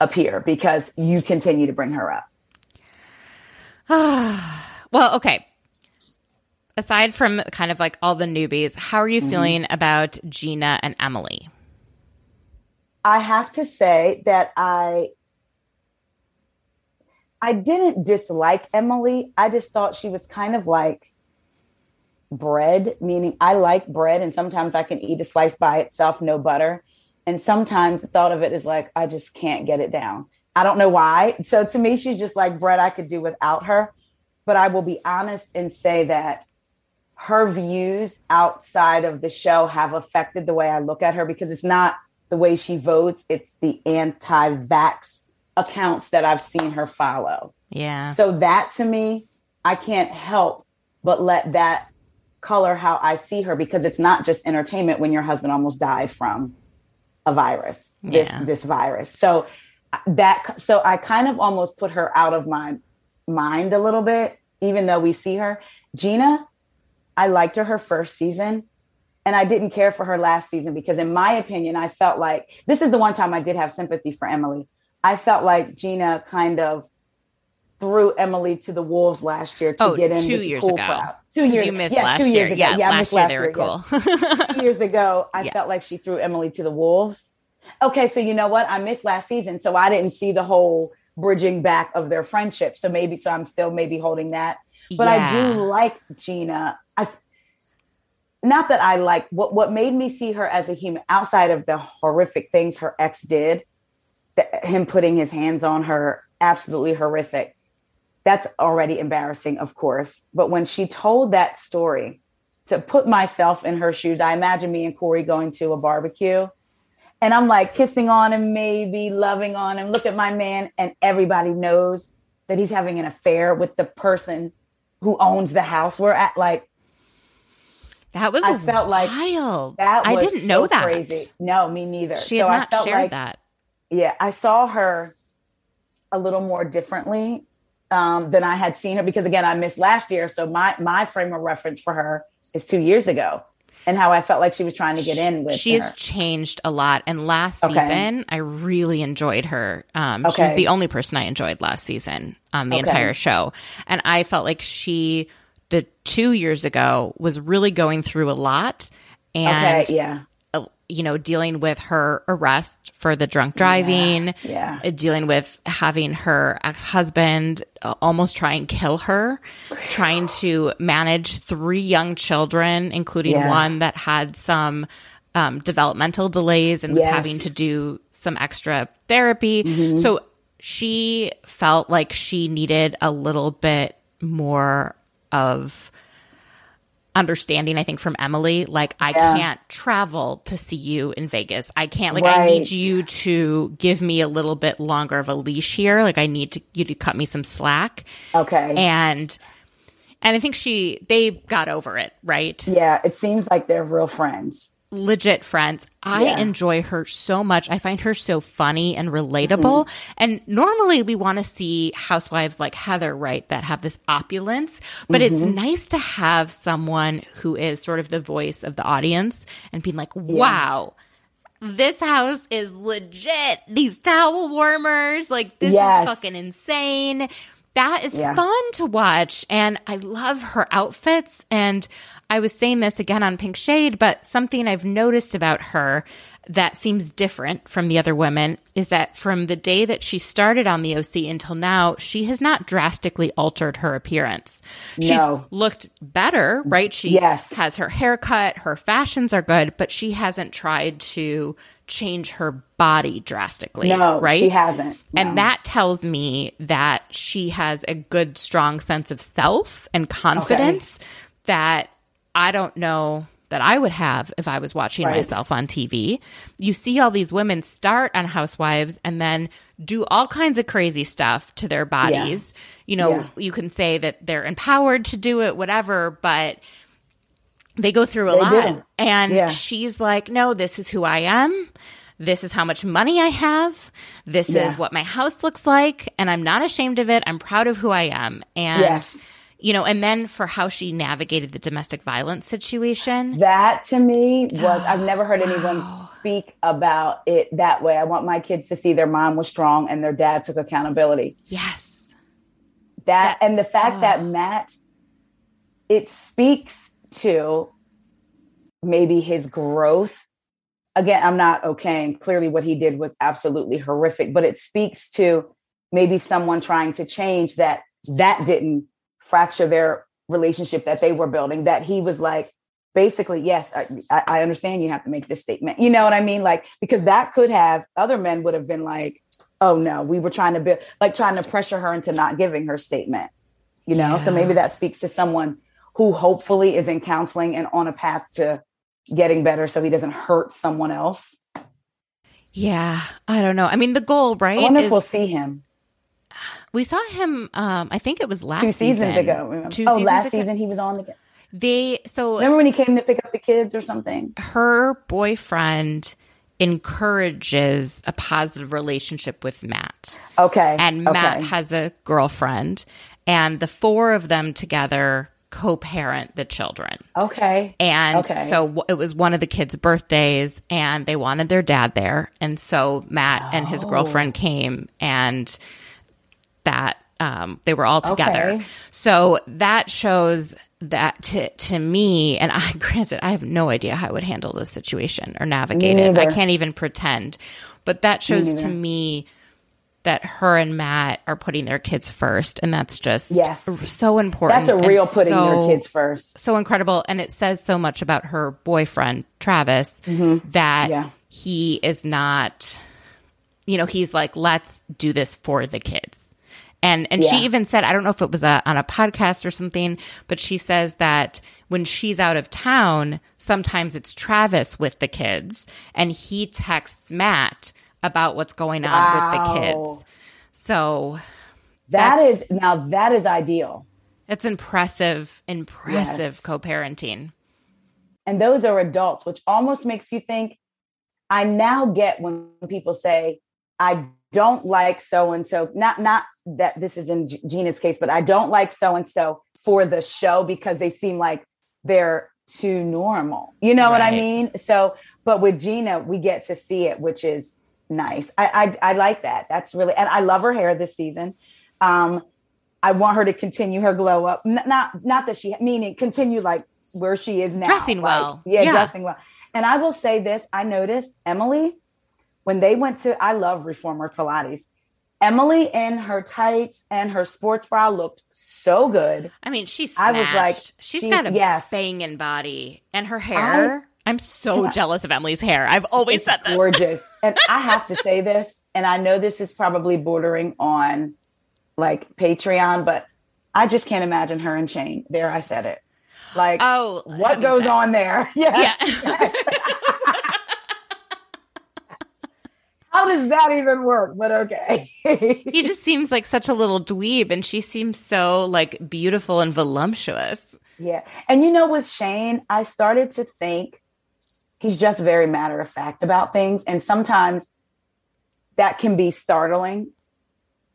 appear because you continue to bring her up. <sighs> Well, okay. Aside from kind of like all the newbies, how are you Mm-hmm. feeling about Gina and Emily? I have to say that I I didn't dislike Emily. I just thought she was kind of like bread, meaning I like bread and sometimes I can eat a slice by itself, no butter. And sometimes the thought of it is like, I just can't get it down. I don't know why. So to me, she's just like bread I could do without her. But I will be honest and say that her views outside of the show have affected the way I look at her because it's not the way she votes, it's the anti vax accounts that I've seen her follow. Yeah. So that to me, I can't help but let that color how I see her because it's not just entertainment when your husband almost died from a virus, this Yeah. this virus. So uh, that so I kind of almost put her out of my mind a little bit, even though we see her. Gina, I liked her her first season. And I didn't care for her last season because, in my opinion, I felt like this is the one time I did have sympathy for Emily. I felt like Gina kind of threw Emily to the wolves last year to Oh, get in two the years cool ago. crowd. Two years. You missed yes, last two year. years ago. Yeah, Yeah, I last year last they were year, cool. yes. <laughs> Two years ago, I Yeah. felt like she threw Emily to the wolves. Okay, so you know what? I missed last season, so I didn't see the whole bridging back of their friendship. So maybe, so I'm still maybe holding that. But I do like Gina. I not that I like what what made me see her as a human outside of the horrific things her ex did, the, him putting his hands on her, absolutely horrific. That's already embarrassing, of course. But when she told that story, to put myself in her shoes, I imagine me and Corey going to a barbecue. And I'm like kissing on him, maybe loving on him. Look at my man. And everybody knows that he's having an affair with the person who owns the house we're at. Like, That was I felt like wild. that I didn't so know that. crazy. No, me neither. She so had I not felt shared like, that. yeah, I saw her a little more differently um, than I had seen her because again, I missed last year. So my my frame of reference for her is two years ago and how I felt like she was trying to get in with She her. has changed a lot. And last Okay. season, I really enjoyed her. Um, She was the only person I enjoyed last season on the Okay. entire show. And I felt like she, the two years ago, was really going through a lot. And, okay, yeah. Uh, you know, dealing with her arrest for the drunk driving, yeah. uh, dealing with having her ex husband almost try and kill her, trying to manage three young children, including Yeah. one that had some um, developmental delays and was Yes. Mm-hmm. having to do some extra therapy. So she felt like she needed a little bit more of understanding i think from emily like i Yeah. can't travel to see you in vegas i can't like i need you to give me a little bit longer of a leash here like i need to you to cut me some slack Okay. and and i think she they got over it right yeah, it seems like they're real friends. Legit friends. I Yeah. enjoy her so much. I find her so funny and relatable. Mm-hmm. And normally we want to see housewives like Heather, right, that have this opulence, but it's mm-hmm. nice to have someone who is sort of the voice of the audience and being like, wow. This house is legit. These towel warmers, like this Yes. is fucking insane. That is Yeah. fun to watch. And I love her outfits. And I was saying this again on Pink Shade, but something I've noticed about her that seems different from the other women is that from the day that she started on the OC until now, she has not drastically altered her appearance. She's No. looked better, right? She Yes. has her haircut, her fashions are good, but she hasn't tried to change her body drastically. No, right? she hasn't. And that tells me that she has a good, strong sense of self and confidence that I don't know that I would have if I was watching Right. myself on TV. You see all these women start on Housewives and then do all kinds of crazy stuff to their bodies. You know, Yeah. you can say that they're empowered to do it, whatever, but they go through a They lot. And Yeah. she's like, no, this is who I am. This is how much money I have. This Yeah. is what my house looks like. And I'm not ashamed of it. I'm proud of who I am. And, Yes. You know, and then for how she navigated the domestic violence situation. That to me was <gasps> I've never heard anyone speak about it that way. I want my kids to see their mom was strong and their dad took accountability. Yes. That, That- and the fact that Matt it speaks to maybe his growth. Again, I'm not okay. And clearly what he did was absolutely horrific, but it speaks to maybe someone trying to change that that didn't fracture their relationship that they were building that he was like basically yes I, I understand you have to make this statement. You know what i mean? Like because that could have other men would have been like oh no we were trying to build like trying to pressure her into not giving her statement you know? Yeah. so maybe that speaks to someone who hopefully is in counseling and on a path to getting better so he doesn't hurt someone else. Yeah i don't know. I mean the goal right i wonder is, if we'll see him we saw him. Um, I think it was last two seasons season. ago. Two oh, last ago. season he was on the. They so remember when he came to pick up the kids or something. Her boyfriend encourages a positive relationship with Matt. Okay, and Matt okay. has a girlfriend, and the four of them together co-parent the children. Okay. And okay. so it was one of the kids' birthdays and they wanted their dad there. And so Matt oh. and his girlfriend came and that um, they were all together. Okay. So that shows that to to me, and I <laughs> granted I have no idea how I would handle this situation or navigate it. I can't even pretend. But that shows me to me that her and Matt are putting their kids first, and that's just yes. so important. That's a real putting so, your kids first. So incredible, and it says so much about her boyfriend Travis mm-hmm. that yeah. he is not. You know, he's like, let's do this for the kids. And and yeah. she even said, I don't know if it was a, on a podcast or something, but she says that when she's out of town, sometimes it's Travis with the kids, and he texts Matt about what's going on wow. with the kids. So that is now that is ideal. It's impressive, impressive yes. co-parenting. And those are adults, which almost makes you think. I now get when people say, I don't like so and so. Not not that this is in Gina's case, but I don't like so and so for the show because they seem like they're too normal. You know right. what I mean? So, but with Gina, we get to see it, which is nice. I, I I like that. That's really and I love her hair this season. Um, I want her to continue her glow up. N- not not that she meaning continue like where she is now. Dressing like, well. Yeah, yeah, dressing well. And I will say this, I noticed Emily when they went to, I love reformer Pilates. Emily in her tights and her sports bra looked so good. I mean, she's I was like, she's she, got a yes. banging body and her hair. I, am so jealous of Emily's hair. I've always said this. Gorgeous. <laughs> and I have to say this, and I know this is probably bordering on like Patreon, but I just can't imagine her and Shane. There, I said it. Like, oh, what goes sex. on there? <laughs> Yes. Yeah. <laughs> How does that even work? But okay. he just seems like such a little dweeb, and she seems so like beautiful and voluptuous. Yeah. And you know, with Shane, I started to think he's just very matter of fact about things. And sometimes that can be startling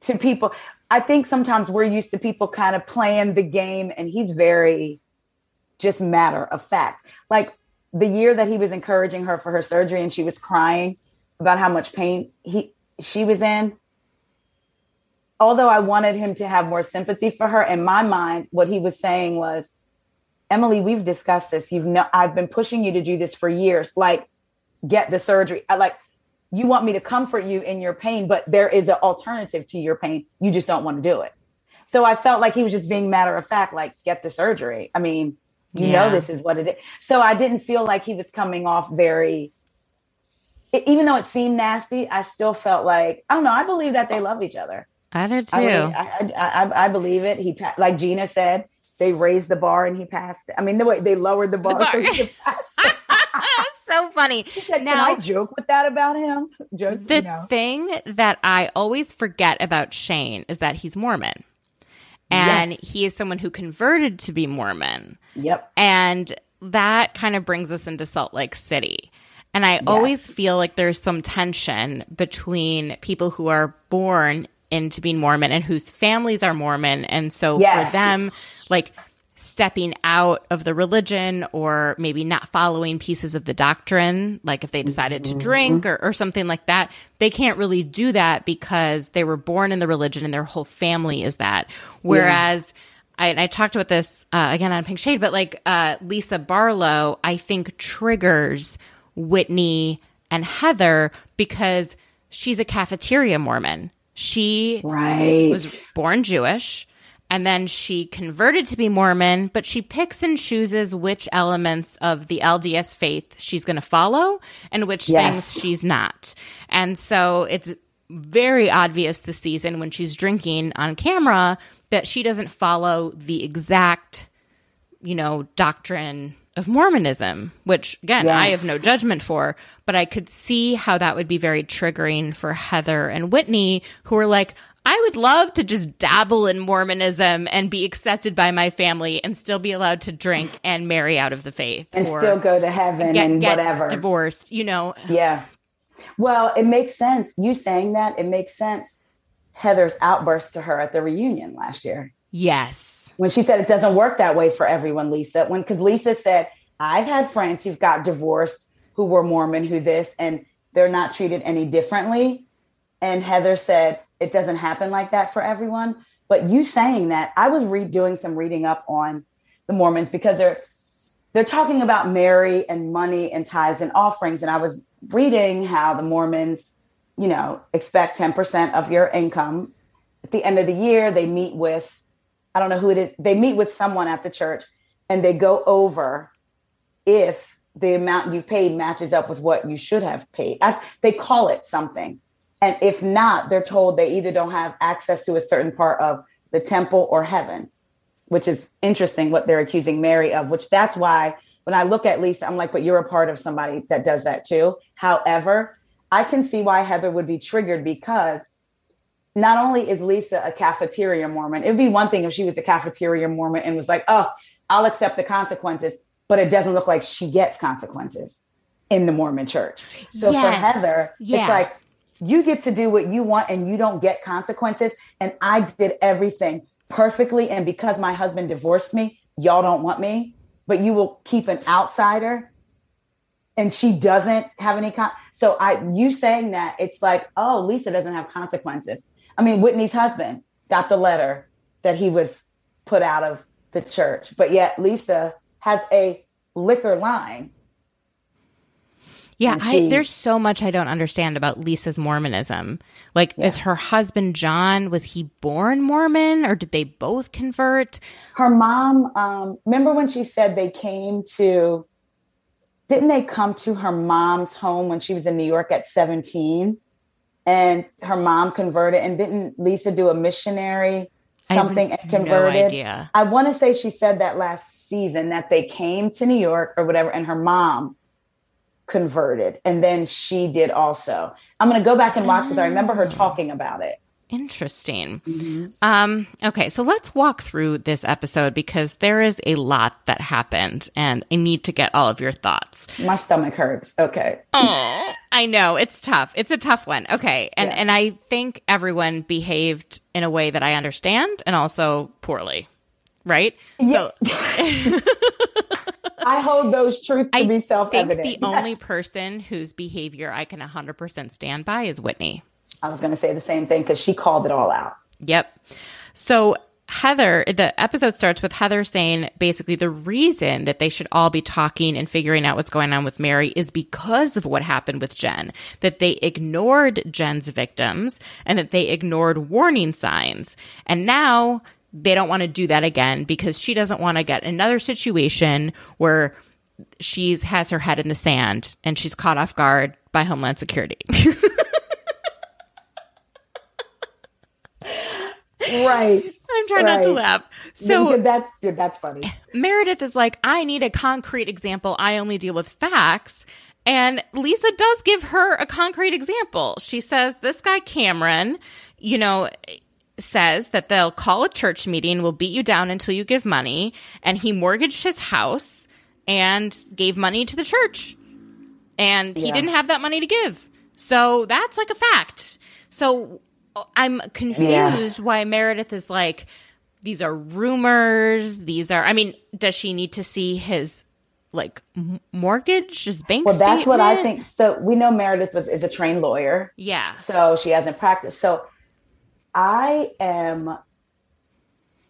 to people. I think sometimes we're used to people kind of playing the game, and he's very just matter of fact. Like the year that he was encouraging her for her surgery and she was crying about how much pain he she was in. Although i wanted him to have more sympathy for her in my mind what he was saying was emily we've discussed this. You've no i've been pushing you to do this for years. Like get the surgery. I, like you want me to comfort you in your pain but there is an alternative to your pain. You just don't want to do it. So i felt like he was just being matter of fact like get the surgery. I mean you yeah. know this is what it is so i didn't feel like he was coming off very even though it seemed nasty, I still felt like I don't know. I believe that they love each other. I do too. I, I, I, I believe it. He like Gina said, they raised the bar and he passed. It. I mean, the way they lowered the bar, the bar. so he <laughs> <laughs> so funny. Said, now, Can I joke with that about him? <laughs> Joke, the you know. thing that I always forget about Shane is that he's Mormon. And yes. he is someone who converted to be Mormon. Yep. And that kind of brings us into Salt Lake City. And I yes. always feel like there's some tension between people who are born into being Mormon and whose families are Mormon. And so yes. for them, like stepping out of the religion or maybe not following pieces of the doctrine, like if they decided to drink or, or something like that, they can't really do that because they were born in the religion and their whole family is that. Whereas, yeah. I, I, talked about this uh, again on Pink Shade, but like uh, Lisa Barlow, I think triggers Whitney and Heather because she's a cafeteria Mormon. She right. was born Jewish and then she converted to be Mormon, but she picks and chooses which elements of the LDS faith she's going to follow and which Yes. things she's not. And so it's very obvious this season when she's drinking on camera that she doesn't follow the exact, you know, doctrine of Mormonism, which again, I have no judgment for, but I could see how that would be very triggering for Heather and Whitney, who are like, I would love to just dabble in Mormonism and be accepted by my family and still be allowed to drink and marry out of the faith and or still go to heaven get, and get whatever. divorced, you know. Yeah. Well, it makes sense. You saying that, it makes sense. Heather's outburst to her at the reunion last year Yes. when she said it doesn't work that way for everyone, Lisa. When because Lisa said, I've had friends who've got divorced who were Mormon, who this, and they're not treated any differently. And Heather said, it doesn't happen like that for everyone. But you saying that, I was redoing some reading up on the Mormons because they're they're talking about Mary and money and tithes and offerings. And I was reading how the Mormons, you know, expect 10% of your income. At the end of the year, they meet with, I don't know who it is, they meet with someone at the church and they go over if the amount you've paid matches up with what you should have paid. They call it something. And if not, they're told they either don't have access to a certain part of the temple or heaven, which is interesting what they're accusing Mary of, which that's why when I look at Lisa, I'm like, but you're a part of somebody that does that too. However, I can see why Heather would be triggered because not only is Lisa a cafeteria Mormon, it'd be one thing if she was a cafeteria Mormon and was like, oh, I'll accept the consequences, but it doesn't look like she gets consequences in the Mormon church. So for Heather, Yeah. it's like, you get to do what you want and you don't get consequences. And I did everything perfectly. And because my husband divorced me, y'all don't want me, but you will keep an outsider. And she doesn't have any con. So I, you saying that it's like, oh, Lisa doesn't have consequences. I mean, Whitney's husband got the letter that he was put out of the church, but yet Lisa has a liquor line. Yeah, And I, there's so much I don't understand about Lisa's Mormonism. Like, is her husband John, was he born Mormon or did they both convert? her mom um remember when she said they came to didn't they come to her mom's home when she was in new york at 17 and her mom converted and didn't lisa do a missionary something and no converted? idea. i want to say she said that last season that they came to new york or whatever and her mom converted and then she did also. I'm going to go back and watch because i remember her oh. talking about it Interesting. Um, okay, so let's walk through this episode because there is a lot that happened and I need to get all of your thoughts. my stomach hurts okay Oh, I know it's tough. It's a tough one. Okay, and Yeah. and I think everyone behaved in a way that I understand and also poorly, right? So <laughs> <laughs> i hold those truths to I be self-evident the only person whose behavior I can 100% stand by is Whitney. I was going to say the same thing because she called it all out. Yep. So Heather, the episode starts with Heather saying basically the reason that they should all be talking and figuring out what's going on with Mary is because of what happened with Jen, that they ignored Jen's victims and that they ignored warning signs. And now they don't want to do that again because she doesn't want to get another situation where she's has her head in the sand and she's caught off guard by Homeland Security. <laughs> Right. <laughs> I'm trying not to laugh. So that that's funny. <laughs> Meredith is like, I need a concrete example. I only deal with facts. And Lisa does give her a concrete example. She says, This guy, Cameron, you know, says that they'll call a church meeting, will beat you down until you give money. And he mortgaged his house and gave money to the church. And he Yeah. didn't have that money to give. So that's like a fact. So I'm confused why Meredith is like, these are rumors. These are, I mean, does she need to see his like m- mortgage, his bank Well, that's what I think. So we know Meredith was is a trained lawyer, Yeah. so she hasn't practiced. So I am.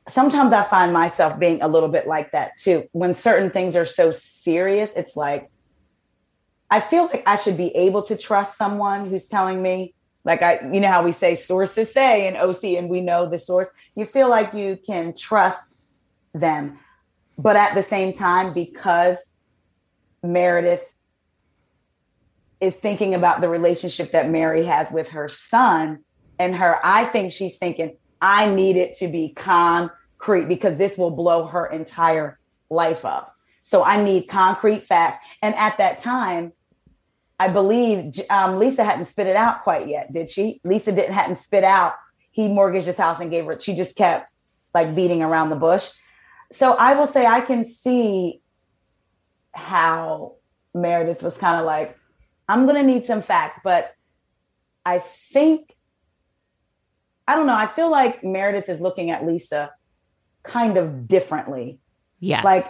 Sometimes I find myself being a little bit like that too. When certain things are so serious, it's like I feel like I should be able to trust someone who's telling me like I, you know how we say sources say in OC, and we know the source. You feel like you can trust them, but at the same time, because Meredith is thinking about the relationship that Mary has with her son and her, I think she's thinking, I need it to be concrete because this will blow her entire life up. So I need concrete facts. And at that time, I believe um, Lisa hadn't spit it out quite yet, did she? Lisa didn't hadn't spit out. He mortgaged his house and gave her. She just kept like beating around the bush. So I will say I can see how Meredith was kind of like, I'm going to need some fact, but I think I don't know. I feel like Meredith is looking at Lisa kind of differently. Yes. Like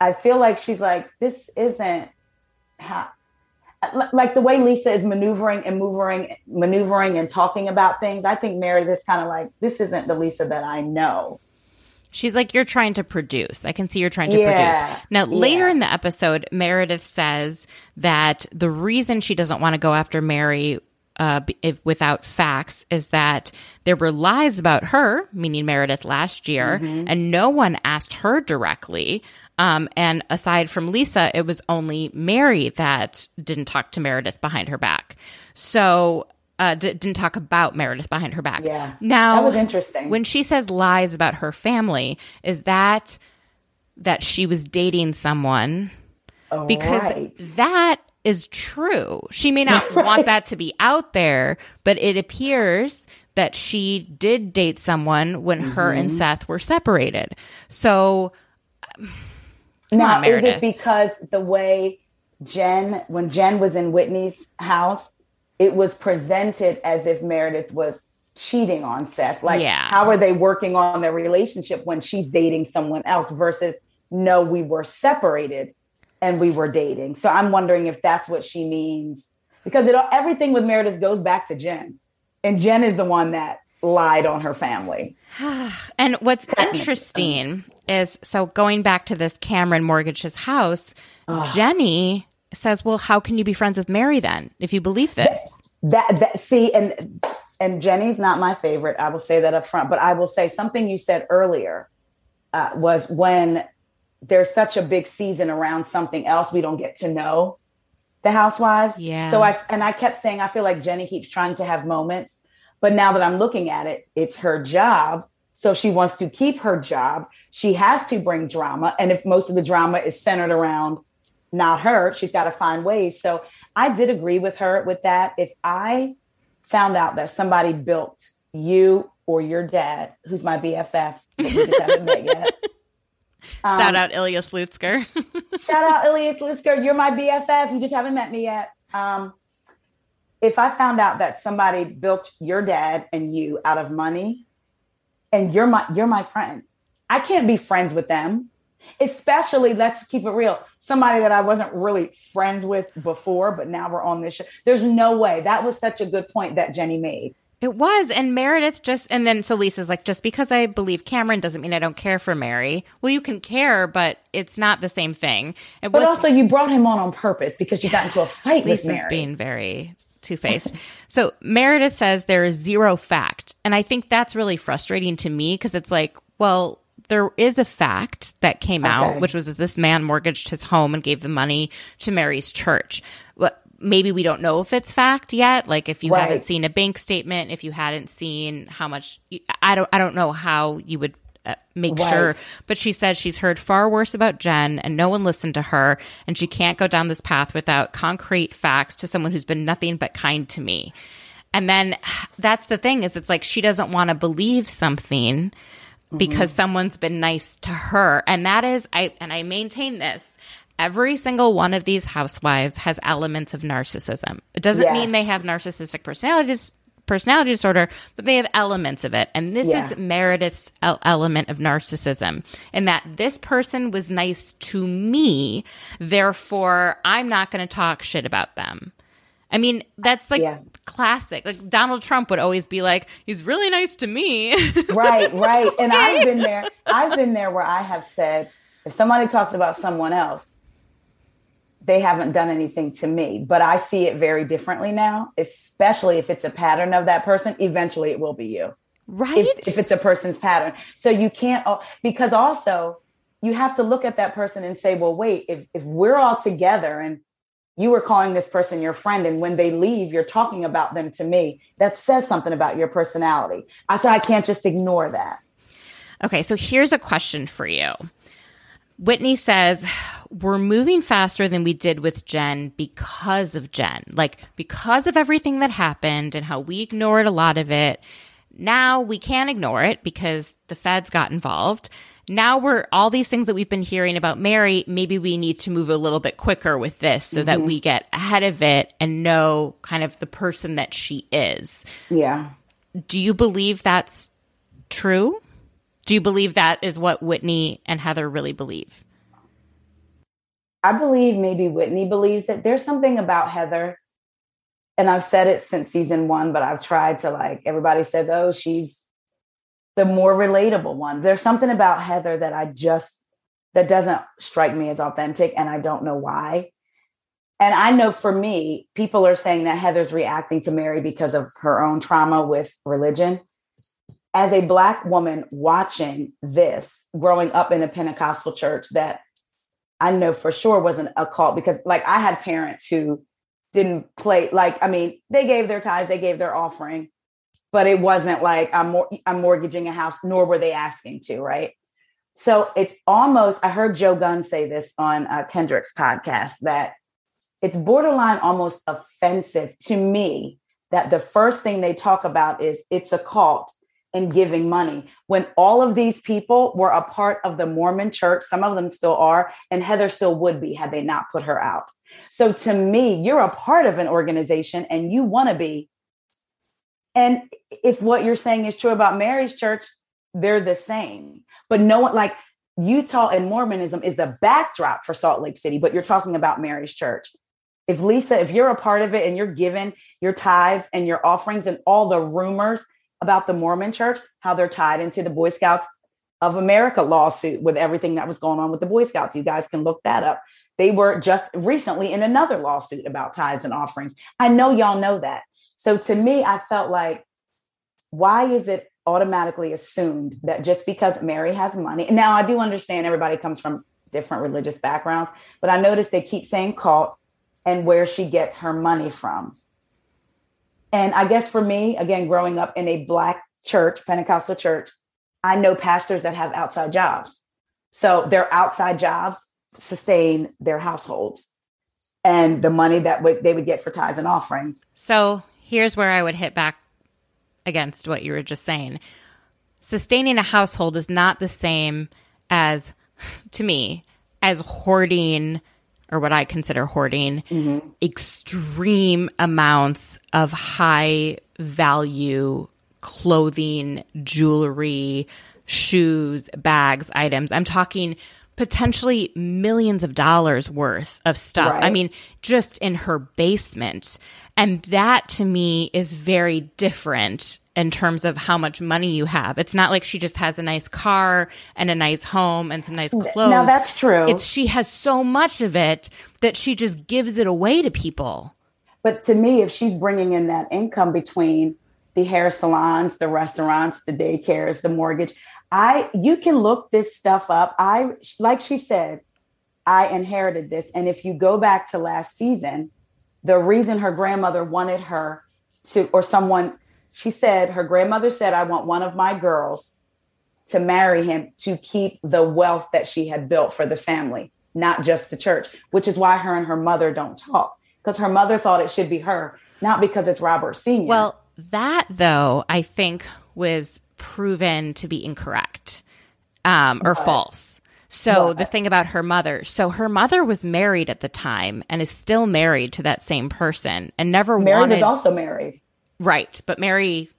I feel like she's like, this isn't how like the way Lisa is maneuvering and maneuvering, maneuvering and talking about things. I think Meredith's kind of like, this isn't the Lisa that I know. She's like, you're trying to produce. I can see you're trying to yeah. produce. Now, later yeah. in the episode, Meredith says that the reason she doesn't want to go after Mary uh, if, without facts is that there were lies about her, meaning Meredith last year, mm-hmm. and no one asked her directly. Um, and aside from Lisa, it was only Mary that didn't talk to Meredith behind her back. So uh, d- didn't talk about Meredith behind her back. Yeah. Now that was interesting. When she says lies about her family, is that that she was dating someone? Oh, because right. that is true. She may not <laughs> right. want that to be out there, but it appears that she did date someone when mm-hmm. her and mm-hmm. Seth were separated. So now, on, is it because the way Jen, when Jen was in Whitney's house, it was presented as if Meredith was cheating on Seth? Like, yeah. how are they working on their relationship when she's dating someone else versus no, we were separated and we were dating. So I'm wondering if that's what she means because it everything with Meredith goes back to Jen, and Jen is the one that lied on her family. <sighs> and what's interesting is so going back to this Cameron mortgage's house, Ugh. Jennie says, "Well, how can you be friends with Mary then if you believe this?" That, that, that see and and Jennie's not my favorite. I will say that up front, but I will say something you said earlier uh, was when there's such a big season around something else we don't get to know the housewives. Yeah. So I and I kept saying I feel like Jennie keeps trying to have moments, but now that I'm looking at it, it's her job. So she wants to keep her job. She has to bring drama, and if most of the drama is centered around not her, she's got to find ways. So I did agree with her with that. If I found out that somebody built you or your dad, who's my BFF, <laughs> just met yet. Um, <laughs> shout out Ilya Slutzker. shout out Ilya Slutzker. You're my BFF. You just haven't met me yet. Um, if I found out that somebody built your dad and you out of money, and you're my you're my friend, I can't be friends with them. Especially, let's keep it real. Somebody that I wasn't really friends with before, but now we're on this show. There's no way. That was such a good point that Jennie made. It was. And Meredith just, and then so Lisa's like, just because I believe Cameron doesn't mean I don't care for Mary. Well, you can care, but it's not the same thing. And but also, you brought him on on purpose because you got into a fight Lisa's with Mary. being very two faced. so Meredith says there is zero fact. And I think that's really frustrating to me because it's like, well, there is a fact that came okay. out, which was this man mortgaged his home and gave the money to Mary's church But maybe we don't know if it's fact yet like if you right. haven't seen a bank statement if you hadn't seen how much i don't i don't know how you would make right. sure but she said she's heard far worse about jen and no one listened to her and she can't go down this path without concrete facts to someone who's been nothing but kind to me and then <sighs> that's the thing is it's like she doesn't want to believe something because mm-hmm. someone's been nice to her and that is i and i maintain this every single one of these housewives has elements of narcissism. It doesn't yes. mean they have narcissistic personalities personality disorder, but they have elements of it. And this yeah. is Meredith's element of narcissism in that this person was nice to me, therefore I'm not going to talk shit about them. I mean, that's like yeah. classic. Like Donald Trump would always be like, he's really nice to me. <laughs> right, right. And I've been there. I've been there where I have said, if somebody talks about someone else, they haven't done anything to me, but I see it very differently now, especially if it's a pattern of that person. Eventually, it will be you. Right. If, if it's a person's pattern. So you can't, because also you have to look at that person and say, well, wait, if, if we're all together and you were calling this person your friend, and when they leave, you're talking about them to me, that says something about your personality. I said, I can't just ignore that. Okay. So here's a question for you. Whitney says, We're moving faster than we did with Jen because of Jen. Like, because of everything that happened and how we ignored a lot of it. Now we can't ignore it because the feds got involved. Now we're all these things that we've been hearing about Mary. Maybe we need to move a little bit quicker with this so mm-hmm. that we get ahead of it and know kind of the person that she is. Yeah. Do you believe that's true? Do you believe that is what Whitney and Heather really believe? I believe maybe Whitney believes that there's something about Heather. And I've said it since season one, but I've tried to like, everybody says, oh, she's the more relatable one. There's something about Heather that I just, that doesn't strike me as authentic. And I don't know why. And I know for me, people are saying that Heather's reacting to Mary because of her own trauma with religion as a black woman watching this growing up in a pentecostal church that i know for sure wasn't a cult because like i had parents who didn't play like i mean they gave their tithes they gave their offering but it wasn't like i'm mor- i'm mortgaging a house nor were they asking to right? So it's almost i heard joe gunn say this on uh, kendrick's podcast that it's borderline almost offensive to me that the first thing they talk about is it's a cult and giving money when all of these people were a part of the Mormon church. Some of them still are, and Heather still would be had they not put her out. So to me, you're a part of an organization and you want to be. And if what you're saying is true about Mary's church, they're the same. But no one like Utah and Mormonism is the backdrop for Salt Lake City, but you're talking about Mary's church. If Lisa, if you're a part of it and you're given your tithes and your offerings and all the rumors about the Mormon church, how they're tied into the Boy Scouts of America lawsuit with everything that was going on with the Boy Scouts. You guys can look that up. They were just recently in another lawsuit about tithes and offerings. I know y'all know that. So to me, I felt like, why is it automatically assumed that just because Mary has money, now I do understand everybody comes from different religious backgrounds, but I noticed they keep saying cult and where she gets her money from. And I guess for me, again, growing up in a Black church, Pentecostal church, I know pastors that have outside jobs. So their outside jobs sustain their households and the money that w- they would get for tithes and offerings. So here's where I would hit back against what you were just saying. Sustaining a household is not the same as, <laughs> to me, as hoarding or what I consider hoarding, mm-hmm. extreme amounts of high value clothing, jewelry, shoes, bags, items. I'm talking potentially millions of dollars worth of stuff. Right. I mean, just in her basement. And that to me is very different in terms of how much money you have. It's not like she just has a nice car and a nice home and some nice clothes. Now that's true. It's she has so much of it that she just gives it away to people. But to me, if she's bringing in that income between the hair salons, the restaurants, the daycares, the mortgage, I you can look this stuff up. I like she said, I inherited this and if you go back to last season, the reason her grandmother wanted her to or someone she said her grandmother said i want one of my girls to marry him to keep the wealth that she had built for the family not just the church which is why her and her mother don't talk because her mother thought it should be her not because it's robert senior well that though i think was proven to be incorrect um, or what? false so what? the thing about her mother, so her mother was married at the time and is still married to that same person and never Meri wanted. was also married. Right. But Mary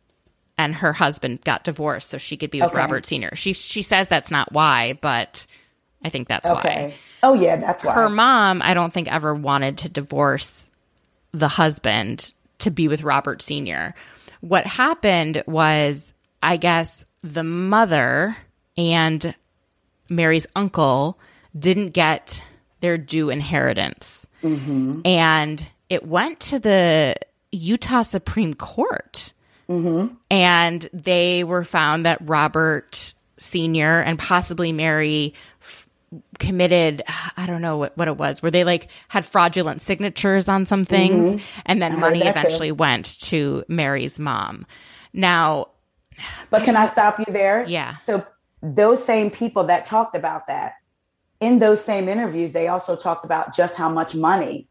and her husband got divorced so she could be with okay. Robert Sr. She she says that's not why, but I think that's okay. why. Oh yeah, that's why. Her mom, I don't think ever wanted to divorce the husband to be with Robert Sr. What happened was I guess the mother and Mary's uncle didn't get their due inheritance. mm-hmm. and it went to the Utah Supreme Court. Mm-hmm. And they were found that Robert Sr. and possibly Mary f- committed, I don't know what, what it was, where they like had fraudulent signatures on some things. Mm-hmm. And then money eventually too. went to Mary's mom. Now, but can I stop you there? Yeah. So those same people that talked about that in those same interviews, they also talked about just how much money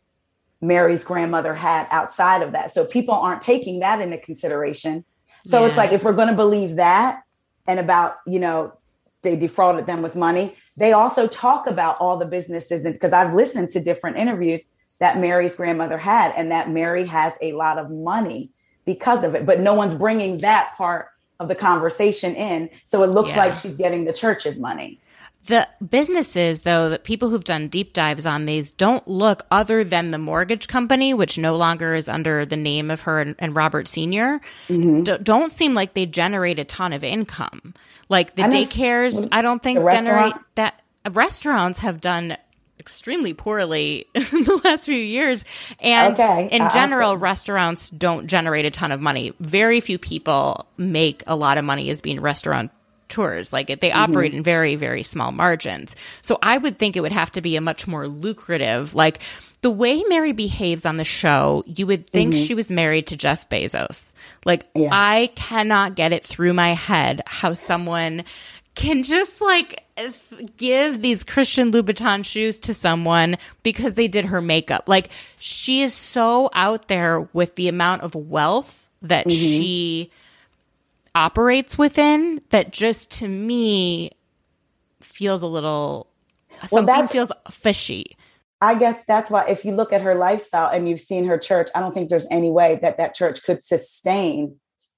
Mary's grandmother had outside of that. So people aren't taking that into consideration. So yeah. it's like if we're going to believe that and about, you know, they defrauded them with money, they also talk about all the businesses and because I've listened to different interviews that Mary's grandmother had and that Mary has a lot of money because of it, but no one's bringing that part of the conversation in. So it looks yeah. like she's getting the church's money. The businesses, though, that people who've done deep dives on these don't look other than the mortgage company, which no longer is under the name of her and, and Robert senior mm-hmm. d- don't seem like they generate a ton of income. Like the daycares, I don't think generate that. Restaurants have done extremely poorly <laughs> in the last few years. And okay, in general, awesome. restaurants don't generate a ton of money. Very few people make a lot of money as being restaurant tours. Like they mm-hmm. operate in very, very small margins. So I would think it would have to be a much more lucrative, like the way Mary behaves on the show, you would think mm-hmm. she was married to Jeff Bezos. Like yeah. I cannot get it through my head how someone can just like give these Christian Louboutin shoes to someone because they did her makeup. Like she is so out there with the amount of wealth that mm-hmm. she operates within that just to me feels a little something well, feels fishy. I guess that's why if you look at her lifestyle and you've seen her church, I don't think there's any way that that church could sustain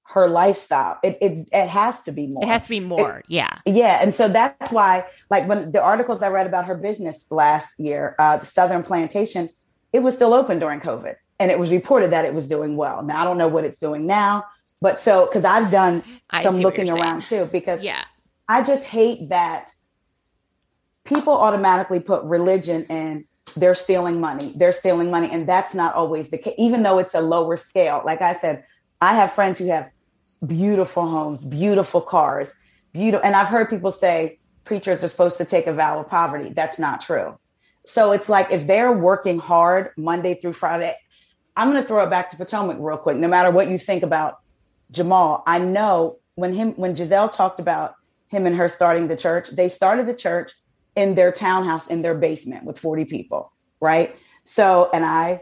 her lifestyle. It it, it has to be more. It has to be more. It, yeah. Yeah. And so that's why, like when the articles I read about her business last year, uh, the Southern Plantation, it was still open during COVID. And it was reported that it was doing well. Now I don't know what it's doing now. But so, because I've done some looking around too, because yeah, I just hate that people automatically put religion in they're stealing money, they're stealing money, and that's not always the case. Even though it's a lower scale, like I said, I have friends who have beautiful homes, beautiful cars, beautiful, and I've heard people say preachers are supposed to take a vow of poverty. That's not true. So it's like if they're working hard Monday through Friday, I'm going to throw it back to Potomac real quick. No matter what you think about Jamal, I know when him when Gizelle talked about him and her starting the church, they started the church in their townhouse in their basement with 40 people, right? So, and I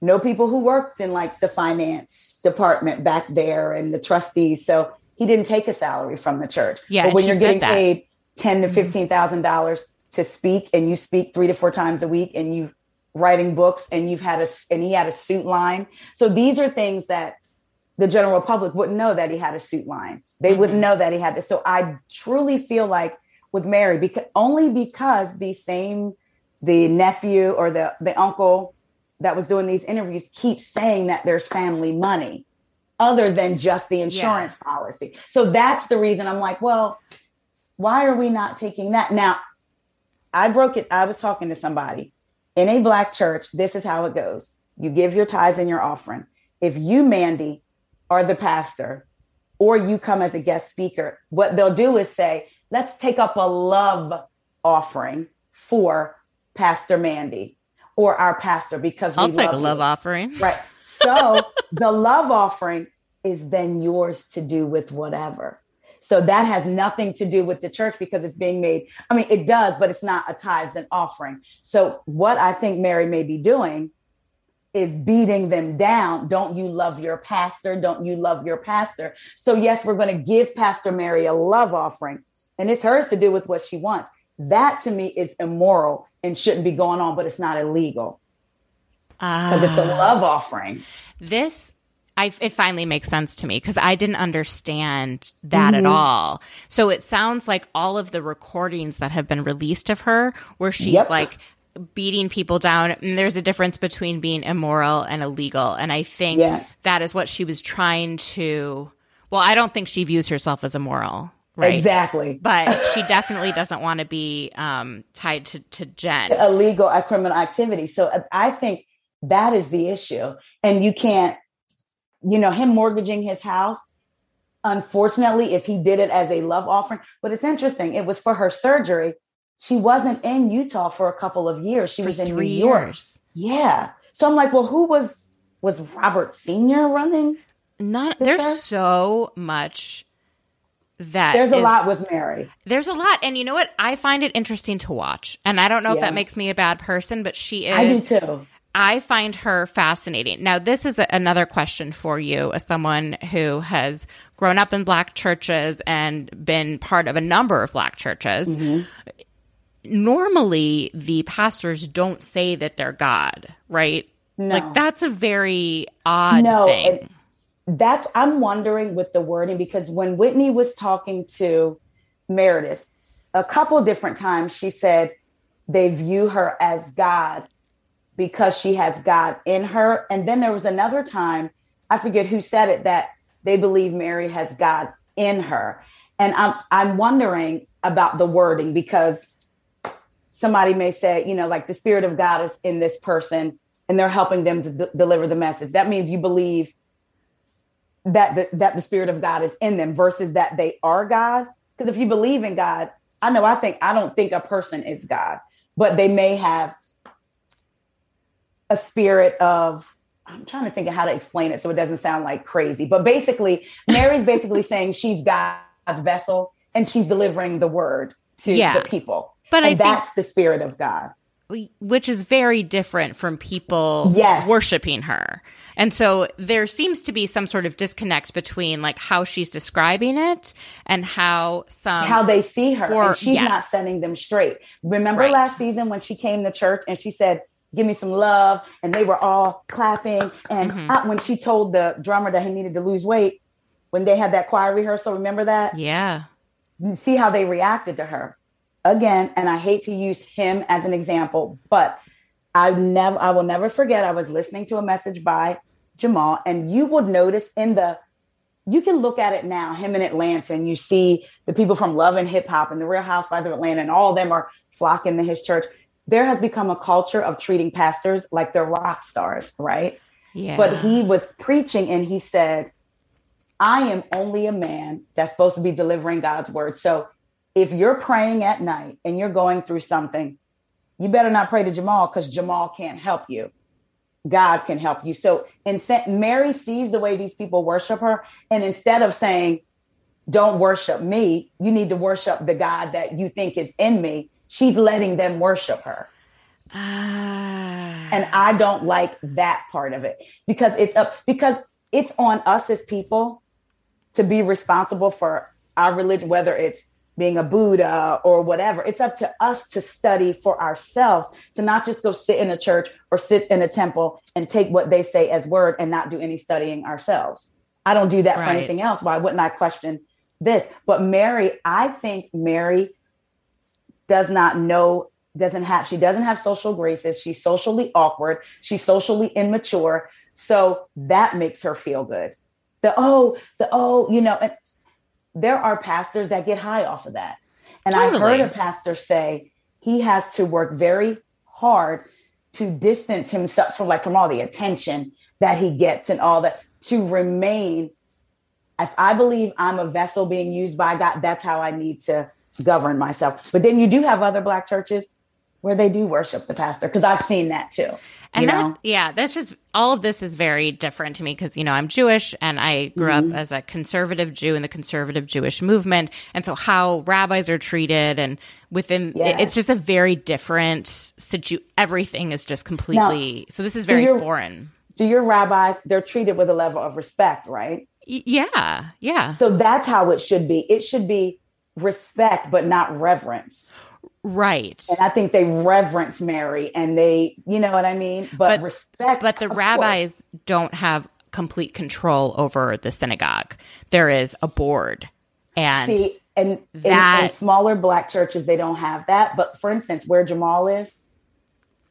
know people who worked in like the finance department back there and the trustees. So he didn't take a salary from the church. Yeah. But when you're getting paid ten to mm-hmm. fifteen thousand dollars to speak and you speak three to four times a week and you writing books and you've had a and he had a suit line. So these are things that the general public wouldn't know that he had a suit line. They mm-hmm. wouldn't know that he had this. So I truly feel like with Mary, because only because the same the nephew or the the uncle that was doing these interviews keeps saying that there's family money other than just the insurance yeah. policy. So that's the reason I'm like, well, why are we not taking that? Now, I broke it. I was talking to somebody in a black church. This is how it goes. You give your tithes and your offering. If you, Mandy, are the pastor or you come as a guest speaker, what they'll do is say, let's take up a love offering for Pastor Mandy or our pastor because I'll take a you. love offering. Right. So <laughs> the love offering is then yours to do with whatever. So that has nothing to do with the church because it's being made. I mean, it does, but it's not a tithes and offering. So what I think Mary may be doing is beating them down. Don't you love your pastor? Don't you love your pastor? So, yes, we're going to give Pastor Mary a love offering, and it's hers to do with what she wants. That to me is immoral and shouldn't be going on, but it's not illegal because uh, it's a ah. love offering. This I, it finally makes sense to me because I didn't understand that mm-hmm. at all. So it sounds like all of the recordings that have been released of her, where she's yep. like beating people down. And there's a difference between being immoral and illegal. And I think yeah. that is what she was trying to. Well, I don't think she views herself as immoral. right? Exactly. But she definitely doesn't want to be um, tied to, to Jen. Illegal a criminal activity. So uh, I think that is the issue. And you can't, you know, him mortgaging his house. Unfortunately, if he did it as a love offering, but it's interesting, it was for her surgery. She wasn't in Utah for a couple of years. She For was in New York. years. Yeah. So I'm like, well, who was was Robert Senior running? Not The there's church? so much that There's a is- lot with Mary. There's a lot, and you know what? I find it interesting to watch, and I don't know if that makes me a bad person, but she is. I do too. I find her fascinating. Now, this is a, another question for you as someone who has grown up in black churches and been part of a number of black churches. Mm-hmm. Normally, the pastors don't say that they're God, right? No. Like, that's a very odd No, thing. That's I'm wondering with the wording because when Whitney was talking to Meredith a couple different times, she said they view her as God because she has God in her. And then there was another time, I forget who said it, that they believe Mary has God in her. And I'm I'm wondering about the wording because somebody may say, you know, like the spirit of God is in this person and they're helping them to d- deliver the message. That means you believe that the, that the spirit of God is in them versus that they are God. Because if you believe in God, I know I think I don't think a person is God, but they may have a spirit of I'm trying to think of how to explain it so it doesn't sound like crazy. But basically, Mary's basically saying she's God's vessel and she's delivering the word to Yeah. the people. But I and think- that's the spirit of God. which is very different from people Yes. worshiping her. And so there seems to be some sort of disconnect between like how she's describing it and how some how they see her. for- and she's yes. not sending them straight. Remember Right. last season when she came to church and she said, Give me some love. And they were all clapping. And Mm-hmm. I- when she told the drummer that he needed to lose weight, when they had that choir rehearsal, remember that? yeah. See how they reacted to her. Again, and I hate to use him as an example, but I never I will never forget I was listening to a message by Jamal and you would notice in the you can look at it now, him in Atlanta, and you see the people from Love and Hip Hop and the Real Housewives of Atlanta, and all of them are flocking to his church. There has become a culture of treating pastors like they're rock stars, right? Yeah. But he was preaching and he said, I am only a man that's supposed to be delivering God's word. So if you're praying at night and you're going through something, you better not pray to Jamal because Jamal can't help you. God can help you. So and Mary sees the way these people worship her. And instead of saying, don't worship me, you need to worship the God that you think is in me, she's letting them worship her. Ah. And I don't like that part of it because it's up because it's on us as people to be responsible for our religion, whether it's being a Buddha or whatever. It's up to us to study for ourselves, to not just go sit in a church or sit in a temple and take what they say as word and not do any studying ourselves. I don't do that for anything else. Why wouldn't I question this? But Mary, I think Mary does not know doesn't have she doesn't have social graces she's socially awkward she's socially immature so that makes her feel good the oh the oh you know and there are pastors that get high off of that. And i Totally. heard a pastor say he has to work very hard to distance himself from like from all the attention that he gets and all that to remain. If i believe i'm a vessel being used by god that's how i need to govern myself. But then you do have other black churches where they do worship the pastor because I've seen that too. And that, yeah, that's just all of this is very different to me because, you know, I'm Jewish and I grew Mm-hmm. up as a conservative Jew in the conservative Jewish movement. And so how rabbis are treated and within, it- it's just a very different situ. Everything is just completely, so this is very your- foreign. do your rabbis? They're treated with a level of respect, right? Y- yeah. Yeah. So that's how it should be. It should be respect, but not reverence. Right. And I think they reverence Mary, and they, you know what I mean. But, But- respect. But the rabbis don't have complete control over the synagogue. There is a board. And see, and in- in, smaller black churches they don't have that. But for instance, where Jamal is,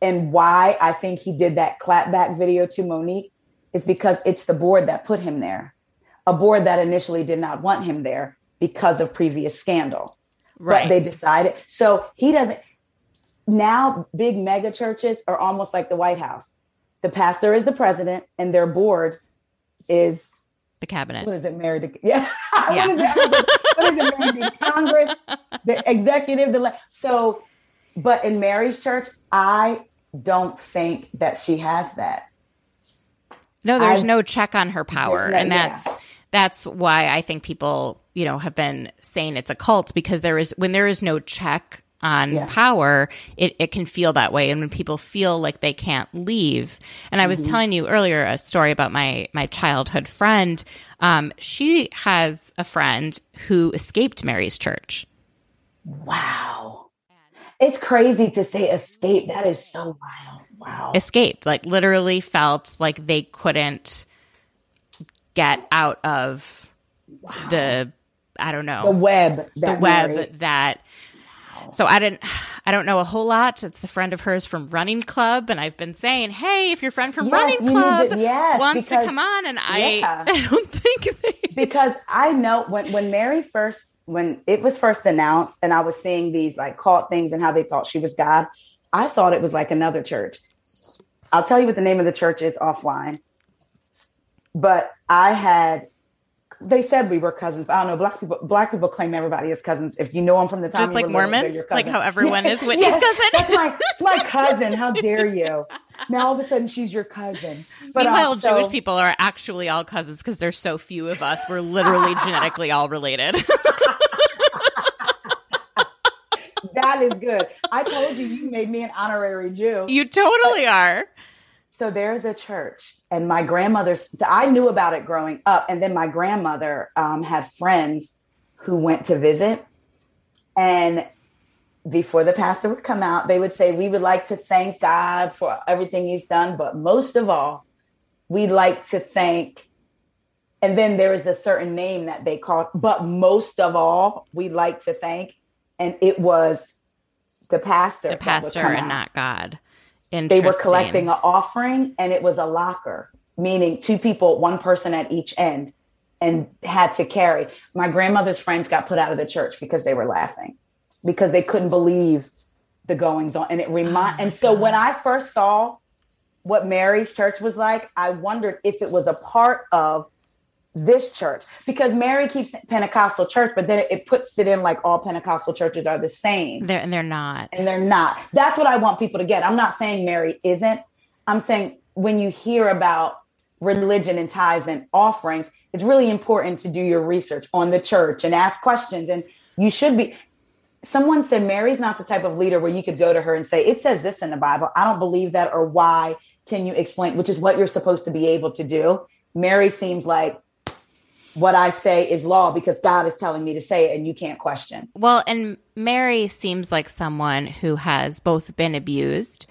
and why I think he did that clapback video to Monique is because it's the board that put him there. A board that initially did not want him there because of previous scandal. Right. But they decided. So he doesn't. Now, big mega churches are almost like the White House. The pastor is the president, and their board is the cabinet. what is it married to? Yeah, Yeah. <laughs> what is it? What is it married to? Congress, the executive, the le- so. But in Mary's church, I don't think that she has that. No, there's I- no check on her power, no- and yeah. That's why I think people, you know, have been saying it's a cult because there is when there is no check on Yeah. power, it, it can feel that way, and when people feel like they can't leave. And I was Mm-hmm. telling you earlier a story about my my childhood friend. Um, she has a friend who escaped Mary's church. Wow, it's crazy to say escape. That is so wild. Wow. escaped like literally felt like they couldn't get out of the i don't know the web. the That web Mary- that so i didn't i don't know a whole lot it's a friend of hers from running club and i've been saying hey if your friend from Yes, running club yes, wants to come on and i Yeah. <laughs> i don't think they because I know when when Mary first when it was first announced and I was seeing these like cult things and how they thought she was God, I thought it was like another church. I'll tell you what the name of the church is offline. But I had they said we were cousins, but I don't know. Black people black people claim everybody is cousins. If you know them from the time just like mormons like how everyone is <laughs> whitney's Yes, cousin That's my it's my <laughs> cousin. How dare you? Now all of a sudden she's your cousin. But um, Meanwhile, so- Jewish people are actually all cousins because there's so few of us. We're literally <laughs> genetically all related. that is good. I told you you made me an honorary Jew. you totally are. So there's a church, and my grandmother's. So I knew about it growing up, and then my grandmother um, had friends who went to visit, and before the pastor would come out, they would say, "We would like to thank God for everything He's done, but most of all, we'd like to thank." And then there is a certain name that they called, but most of all, we'd like to thank, and it was the pastor. The pastor and out not God. They were collecting an offering and it was a locker meaning two people one person at each end and had to carry. My grandmother's friends got put out of the church because they were laughing because they couldn't believe the goings on. And it remind and so when i first saw what mary's church was like i wondered if it was a part of this church because mary keeps pentecostal church but then it, puts it in like all pentecostal churches are the same They're, and they're not. and they're not. That's what I want people to get. I'm not saying Mary isn't. I'm saying when you hear about religion and tithes and offerings, it's really important to do your research on the church and ask questions. And you should be. Someone said Mary's not the type of leader where you could go to her and say, It says this in the Bible. I don't believe that, or why can you explain? Which is what you're supposed to be able to do. Mary seems like what I say is law because God is telling me to say it and you can't question. Well, and Mary seems like someone who has both been abused,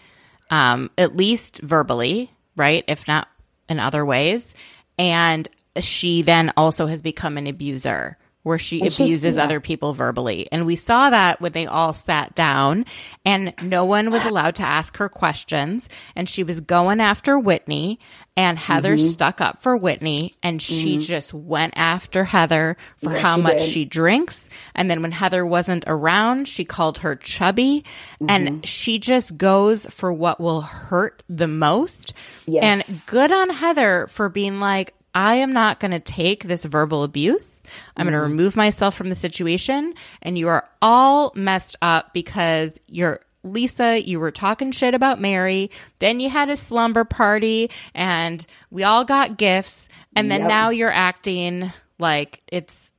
um, at least verbally, right? If not in other ways. And she then also has become an abuser where she abuses yeah. other people verbally. And we saw that when they all sat down and no one was allowed to ask her questions. And she was going after Whitney and Heather Mm-hmm. stuck up for Whitney and she just went after Heather for Yes, how she much did. she drinks. And then when Heather wasn't around, she called her chubby. Mm-hmm. And she just goes for what will hurt the most. Yes. And good on Heather for being like, I am not going to take this verbal abuse. I'm going to mm-hmm. remove myself from the situation. And you are all messed up because you're Lisa, you were talking shit about Mary. Then you had a slumber party and we all got gifts. And then Yep. now you're acting like it's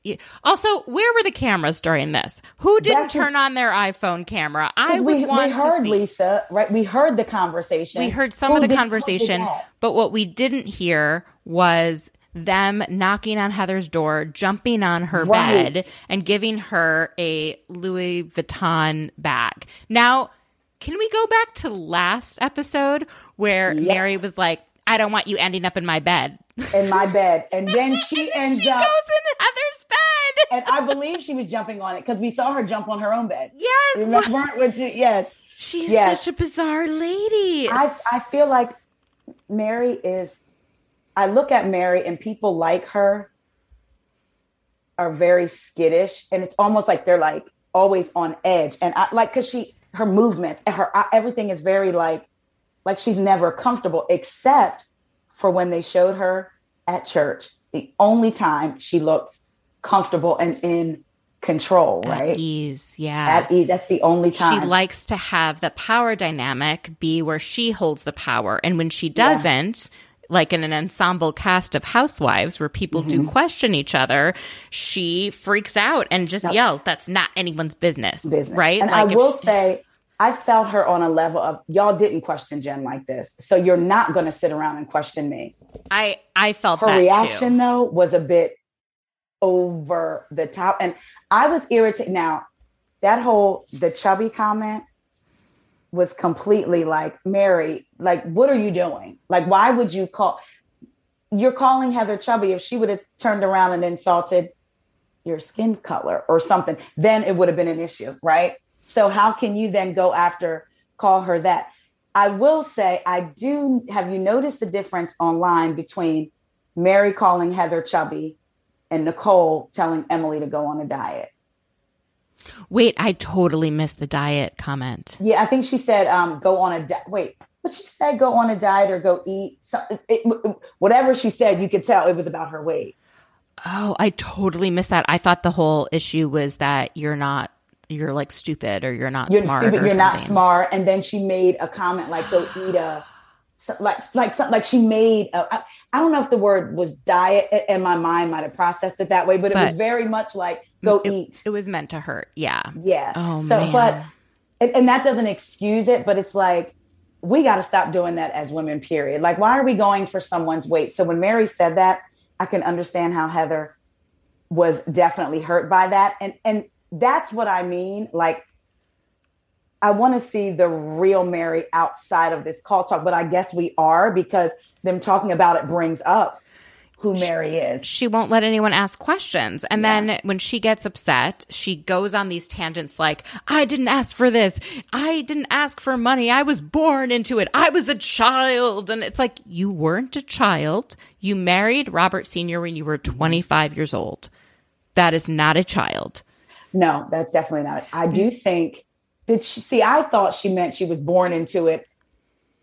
also where were the cameras during this? Who didn't That's turn on their iPhone camera? I would we, want we heard to see. Lisa, right? We heard the conversation. We heard some Who of the did- who did conversation, but what we didn't hear was them knocking on Heather's door, jumping on her Right. bed, and giving her a Louis Vuitton bag. Now, can we go back to last episode where Yeah. Mary was like, I don't want you ending up in my bed. in my <laughs> bed, and then she ends she up, goes in Heather's bed. and I believe she was jumping on it because we saw her jump on her own bed. yes. Remember? Which, yes, She's Yes. such a bizarre lady. I I feel like Mary is. I look at Mary and people like her. are very skittish and it's almost like they're like always on edge and I like cuz she her movements and her uh, everything is very like like she's never comfortable except for when they showed her at church. It's the only time she looks comfortable and in control, right? At ease, yeah. At ease. That's the only time. She likes to have the power dynamic be where she holds the power. And when she doesn't, yeah. Like in an ensemble cast of housewives where people mm-hmm. do question each other, she freaks out and just yells, That's not anyone's business. business. Right? And like I will she- say, I felt her on a level of y'all didn't question Jen like this. So you're not going to sit around and question me. I I felt her reaction too. though was a bit over the top and I was irritated now that whole the chubby comment was completely like Mary like what are you doing? Like why would you call you're calling Heather chubby if she would have turned around and insulted your skin color or something then it would have been an issue, right? So how can you then go after call her that? I will say I do have you noticed the difference online between Mary calling Heather chubby and Nicole telling Emily to go on a diet. Wait, I totally missed the diet comment. Yeah, I think she said um, go on a diet. Wait, but she said go on a diet or go eat. So, it, whatever she said, you could tell it was about her weight. Oh, I totally missed that. I thought the whole issue was that you're not you're like stupid or you're not you're smart. Stupid, you're something. not smart. And then she made a comment like, "Go eat a." like like something like she made I I don't know if the word was diet and my mind might have processed it that way but it was very much like go it, eat. it was meant to hurt yeah. Yeah. Oh so man. but and, and that doesn't excuse it but it's like we got to stop doing that as women period. Like why are we going for someone's weight? So when mary said that i can understand how heather was definitely hurt by that. And and that's what I mean. Like, I want to see the real Mary outside of this call talk, but I guess we are because them talking about it brings up who Mary is. She won't let anyone ask questions. And yeah. then when she gets upset, she goes on these tangents like, I didn't ask for this. I didn't ask for money. I was born into it. I was a child. And it's like, you weren't a child. You married Robert Sr. when you were 25 years old. That is not a child. No, that's definitely not. I do mm. think that she see, I thought she meant she was born into it.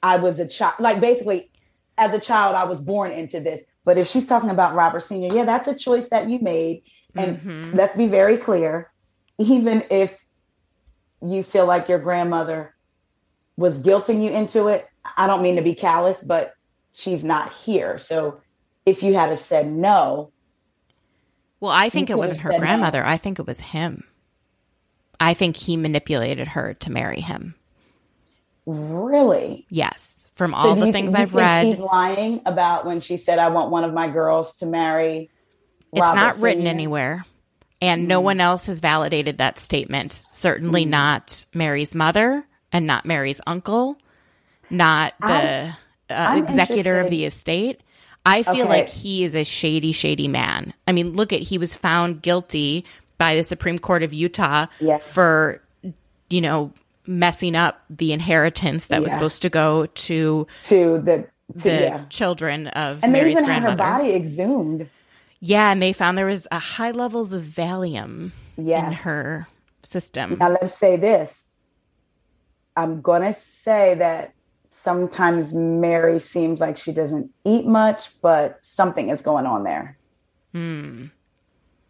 I was a child, like basically, as a child, I was born into this. But if she's talking about Robert Sr., yeah, that's a choice that you made. And mm-hmm. let's be very clear, even if you feel like your grandmother was guilting you into it, I don't mean to be callous, but she's not here. So if you had said no, well, I think it wasn't her grandmother. No. I think it was him. I think he manipulated her to marry him. Really? Yes. From all so the things I've read. He's lying about when she said, I want one of my girls to marry. It's Robert not written anywhere. And mm. no one else has validated that statement. Certainly mm. not Mary's mother and not Mary's uncle, not the uh, executor of the estate. I feel okay. like he is a shady, shady man. I mean, look at he was found guilty by the Supreme Court of Utah yes. for, you know, messing up the inheritance that yeah. was supposed to go to to the to, the yeah. children of and Mary's they even grandmother. Had her body exhumed. Yeah, and they found there was a high levels of Valium yes. in her system. Now let's say this. I'm gonna say that sometimes Mary seems like she doesn't eat much, but something is going on there. Hmm.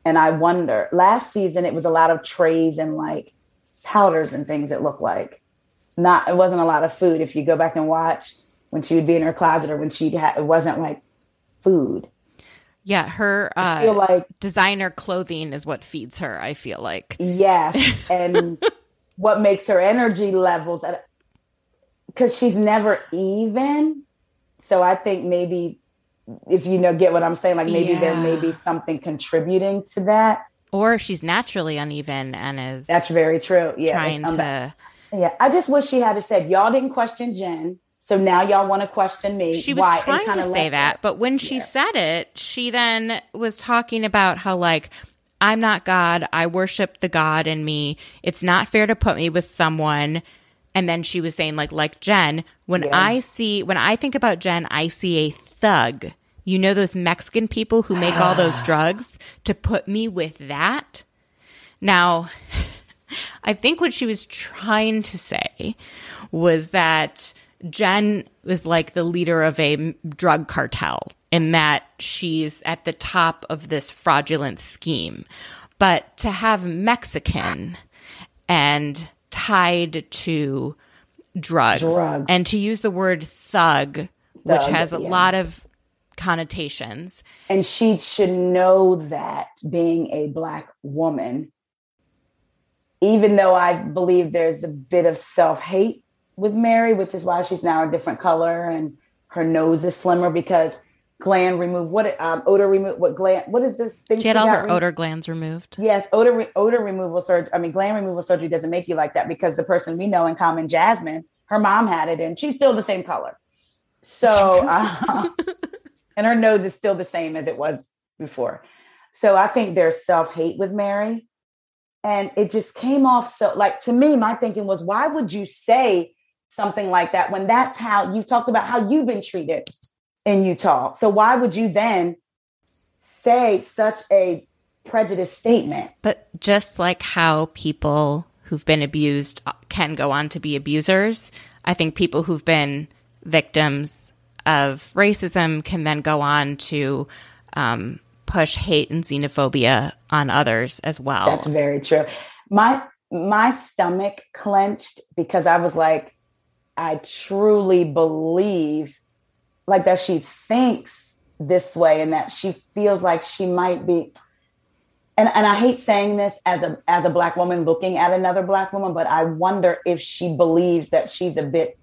And I wonder, last season it was a lot of trays and like powders and things it looked like. Not it wasn't a lot of food. If you go back and watch when she would be in her closet or when she'd had it wasn't like food. Yeah, her uh, I feel like designer clothing is what feeds her, I feel like. Yes. <laughs> And what makes her energy levels at because she's never even. So I think maybe if you know get what I'm saying, like maybe yeah. there may be something contributing to that. Or she's naturally uneven and is That's very true. Yeah. Trying to Yeah. I just wish she had said, Y'all didn't question Jen. So now y'all want to question me. She was Why? trying to say that, but when she yeah. said it, she then was talking about how like I'm not God. I worship the God in me. It's not fair to put me with someone and then she was saying like like Jen, when yeah. I see when I think about Jen, I see a thug you know, those Mexican people who make all those <sighs> drugs to put me with that. Now, <laughs> I think what she was trying to say was that Jen was like the leader of a drug cartel in that she's at the top of this fraudulent scheme. But to have Mexican and tied to drugs, Drugs. and to use the word thug, which has a yeah. lot of connotations. And she should know that being a black woman, even though I believe there's a bit of self hate with Mary, which is why she's now a different color and her nose is slimmer because gland removed. what um, odor remove what gland what is this thing She had all got her removed? odor glands removed. Yes, odor re- odor removal surgery. I mean, gland removal surgery doesn't make you like that because the person we know in common, Jasmine, her mom had it, and she's still the same color. So, uh, <laughs> and her nose is still the same as it was before. So I think there's self hate with Mary, and it just came off so like to me. My thinking was, why would you say something like that when that's how you talked about how you've been treated in Utah? So why would you then say such a prejudiced statement? But just like how people who've been abused can go on to be abusers, I think people who've been victims of racism can then go on to um, push hate and xenophobia on others as well. That's very true. My my stomach clenched because I was like, I truly believe like that she thinks this way and that she feels like she might be and, and I hate saying this as a as a black woman looking at another black woman, but I wonder if she believes that she's a bit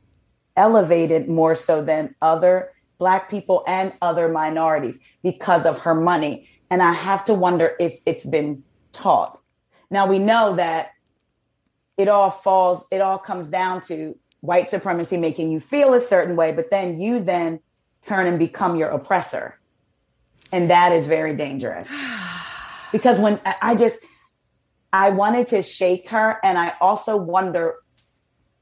elevated more so than other black people and other minorities because of her money. And I have to wonder if it's been taught. Now we know that it all falls, it all comes down to white supremacy making you feel a certain way, but then you then turn and become your oppressor. And that is very dangerous. <sighs> Because when I- just, I wanted to shake her. And I also wonder,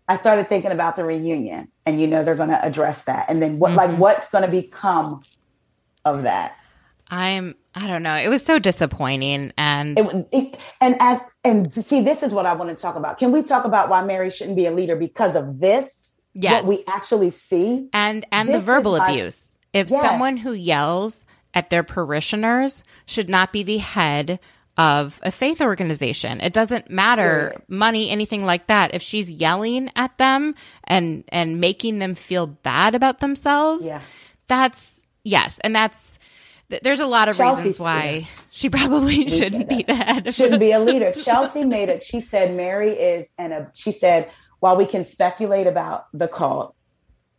I started thinking about the reunion and you know, they're going to address that. And then what, like, mm-hmm. what's going to become of that? I'm I don't know. It was so disappointing and It, it, and as and see, this is what I want to talk about. Can we talk about why Mary shouldn't be a leader because of this? Yes. what we actually see. and and This the verbal abuse. If Yes. someone who yells at their parishioners should not be the head of a faith organization. It doesn't matter money anything like that. If she's yelling at them and and making them feel bad about themselves, Yeah. that's yes, and that's th- there's a lot of Chelsea's reasons why she probably shouldn't be the head <laughs> Shouldn't be a leader. Chelsea made it. She said Mary is, and a, she said while we can speculate about the cult,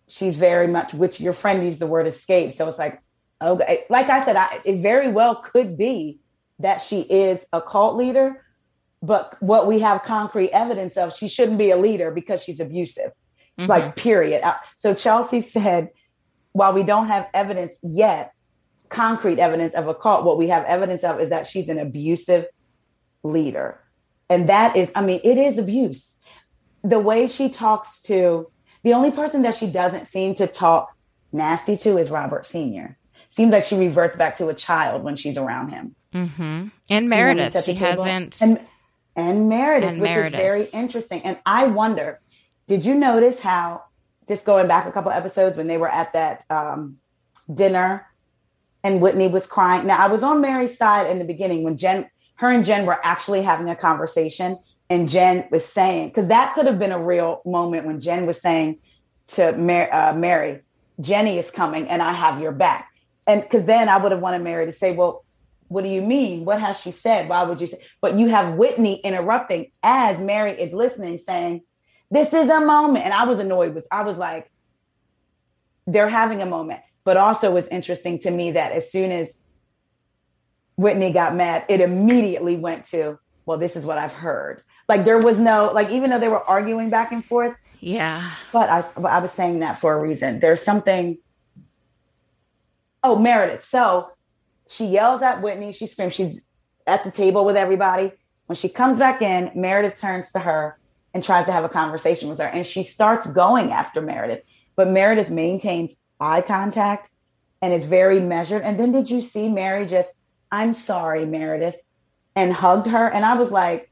she's very much. Which your friend used the word escape. So it's like, okay, like I said, I, it very well could be that she is a cult leader, but what we have concrete evidence of, she shouldn't be a leader because she's abusive. Like period. Uh, So Chelsea said, while we don't have evidence yet, concrete evidence of a cult, what we have evidence of is that she's an abusive leader. And that is, I mean, it is abuse. The way she talks to the only person that she doesn't seem to talk nasty to is Robert Sr. Seems like she reverts back to a child when she's around him. Mm-hmm. And You know, Meredith, she hasn't. And, and Meredith, And which Meredith. is very interesting. And I wonder, did you notice how, just going back a couple episodes when they were at that um, dinner and Whitney was crying? Now, I was on Mary's side in the beginning when Jen, her and Jen were actually having a conversation. And Jen was saying, because that could have been a real moment when Jen was saying to Mar- uh, Mary, Jennie is coming and I have your back. And because then I would have wanted Mary to say, well, what do you mean? What has she said? Why would you say? But you have Whitney interrupting as Mary is listening, saying, This is a moment. And I was annoyed with, I was like, they're having a moment. But also it's interesting to me that as soon as Whitney got mad, it immediately went to, well, this is what I've heard. Like there was no, like, even though they were arguing back and forth, yeah. but I, but I was saying that for a reason. There's something. Oh, Meredith. So she yells at Whitney. She screams. She's at the table with everybody. When she comes back in, Meredith turns to her and tries to have a conversation with her. And she starts going after Meredith. But Meredith maintains eye contact and it's very measured. And then did you see Mary just, I'm sorry, Meredith, and hugged her? And I was like,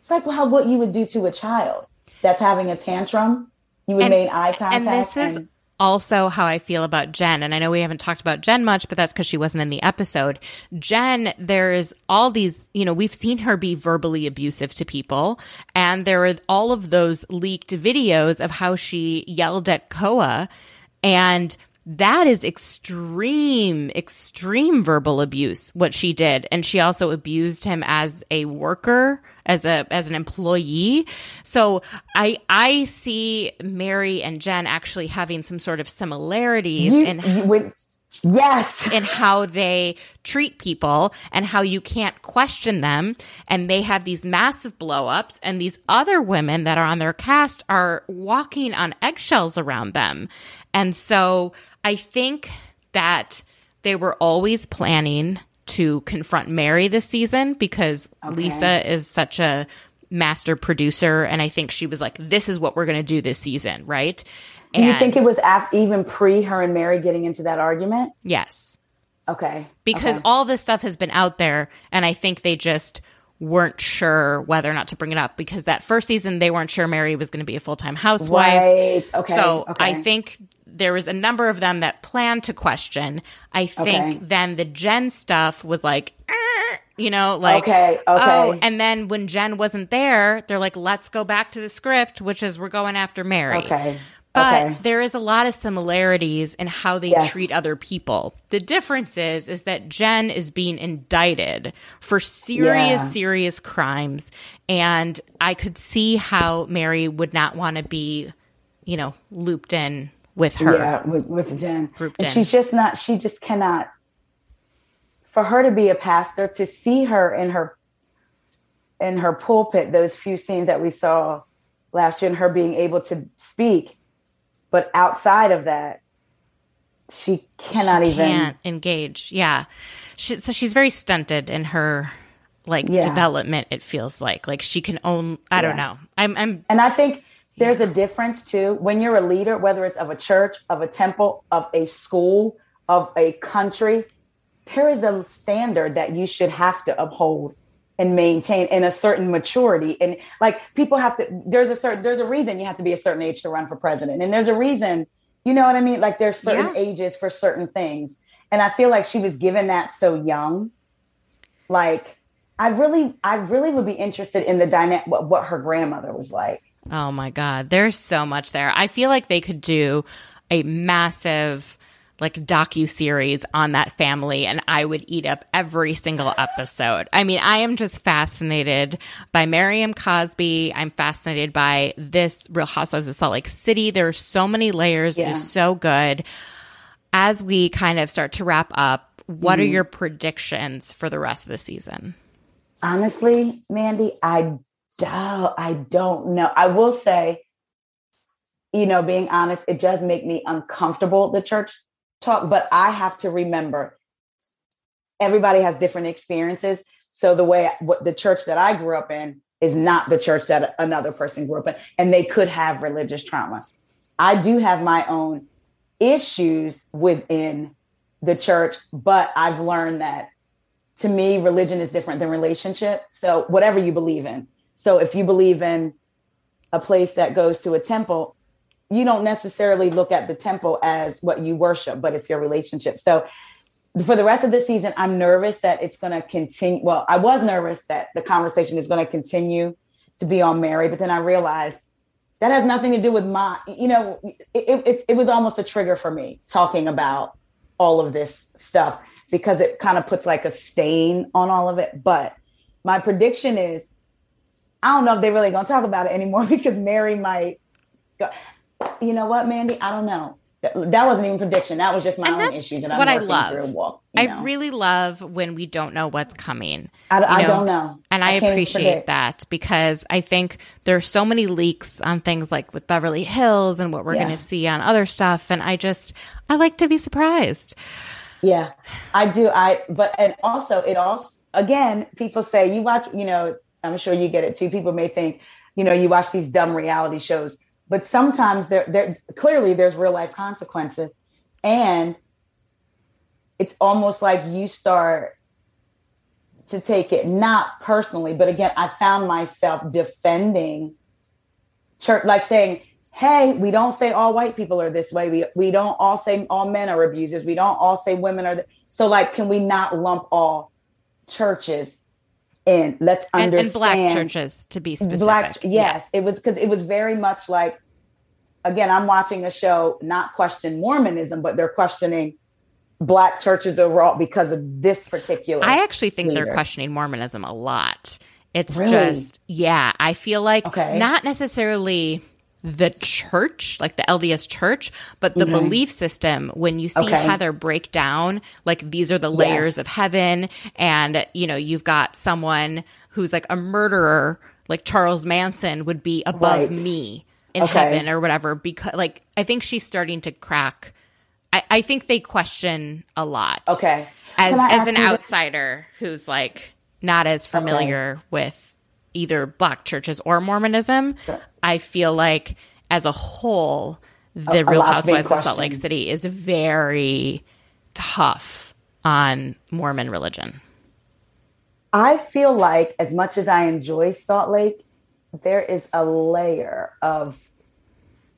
it's like how what you would do to a child that's having a tantrum. You would And- make eye contact. And this is and- also how I feel about Jen. And I know we haven't talked about Jen much, but that's because she wasn't in the episode. Jen, there's all these, you know, we've seen her be verbally abusive to people. And there are all of those leaked videos of how she yelled at Koa. And that is extreme, extreme verbal abuse, what she did. And she also abused him as a worker, as a as an employee. So I I see Mary and Jen actually having some sort of similarities you, in you would, yes. in how they treat people and how you can't question them. And they have these massive blowups, and these other women that are on their cast are walking on eggshells around them. And so I think that they were always planning to confront Mary this season because Lisa is such a master producer. And I think she was like, this is what we're going to do this season, right? Do you think it was af- even pre her and Mary getting into that argument? Yes. Okay. because okay. all this stuff has been out there and i think they just weren't sure whether or not to bring it up because that first season they weren't sure mary was going to be a full-time housewife Right. Okay. so okay. i think there was a number of them that planned to question i think Okay. then the jen stuff was like "Er," you know like Okay, okay. oh and then when jen wasn't there they're like let's go back to the script which is we're going after mary Okay. but okay. there is a lot of similarities in how they Yes. treat other people. The difference is is that Jen is being indicted for serious Yeah. serious crimes and I could see how Mary would not want to be, you know, looped in with her. Yeah, with, with Jen. Grouped And. She's just not, she just cannot, for her to be a pastor, to see her in her, in her pulpit, those few scenes that we saw last year and her being able to speak, but outside of that, she cannot even, Can't engage. Yeah. She, so she's very stunted in her like Yeah. development it feels like. Like she can own I don't know. I'm I'm And I think there's a difference too when you're a leader, whether it's of a church, of a temple, of a school, of a country, there is a standard that you should have to uphold and maintain in a certain maturity. And like people have to, there's a certain, there's a reason you have to be a certain age to run for president. And there's a reason, you know what I mean? Like there's certain Yeah. ages for certain things. And I feel like she was given that so young. Like, I really, I really would be interested in the dynamic, what, what her grandmother was like. Oh my God. There's so much there. I feel like they could do a massive like docu series on that family and I would eat up every single episode. I mean, I am just fascinated by Miriam Cosby. I'm fascinated by this Real Housewives of Salt Lake City. There are so many layers. It Yeah. is so good. As we kind of start to wrap up, what are mm-hmm. your predictions for the rest of the season? honestly, Mandy, I don't, I don't know. I will say, you know, being honest, it does make me uncomfortable, the church talk, but I have to remember everybody has different experiences. So the way what the church that I grew up in is not the church that another person grew up in, and they could have religious trauma. I do have my own issues within the church, but I've learned that to me, religion is different than relationship. So whatever you believe in. So if you believe in a place that goes to a temple, you don't necessarily look at the temple as what you worship, but it's your relationship. So for the rest of the season, I'm nervous that it's going to continue. Well, I was nervous that the conversation is going to continue to be on Mary, but then I realized that has nothing to do with my, you know, it, it, it was almost a trigger for me talking about all of this stuff because it kind of puts like a stain on all of it. But my prediction is I don't know if they're really going to talk about it anymore <laughs> because Mary might go. You know what, Mandy? I don't know. That, that wasn't even prediction. That was just my And own issues that I'm what I love. through. Walk, you know. I really love when we don't know what's coming. I, you I know, don't know. And I, can't appreciate predict. that because I think there's so many leaks on things like with Beverly Hills and what we're Yeah. going to see on other stuff. And I just, I like to be surprised. Yeah, I do. I but and also it also again, people say you watch. You know, I'm sure you get it too. People may think, you know, you watch these dumb reality shows, but sometimes there, there clearly there's real life consequences, and it's almost like you start to take it not personally, but again, I found myself defending church, like saying, hey, we don't say all white people are this way. We, we don't all say all men are abusers. We don't all say women are. Th- so, like, can we not lump all churches in? Let's understand. And, and black churches, to be specific. Black, yes. Yeah. It was because it was very much like, again, I'm watching a show, not question Mormonism, but they're questioning black churches overall because of this particular. I actually think leader. they're questioning Mormonism a lot. It's really? just, yeah, I feel like okay. not necessarily the church, like the LDS church, but the mm-hmm. belief system. When you see okay. Heather break down, like these are the layers yes. of heaven, and you know, you've got someone who's like a murderer, like Charles Manson would be above right. me in okay. heaven or whatever. Because, like, I think she's starting to crack. I, I think they question a lot. Okay. As as an outsider who's like not as familiar okay. with either black churches or Mormonism, sure. I feel like as a whole, the a, Real Housewives of Salt Lake City is very tough on Mormon religion. I feel like as much as I enjoy Salt Lake, there is a layer of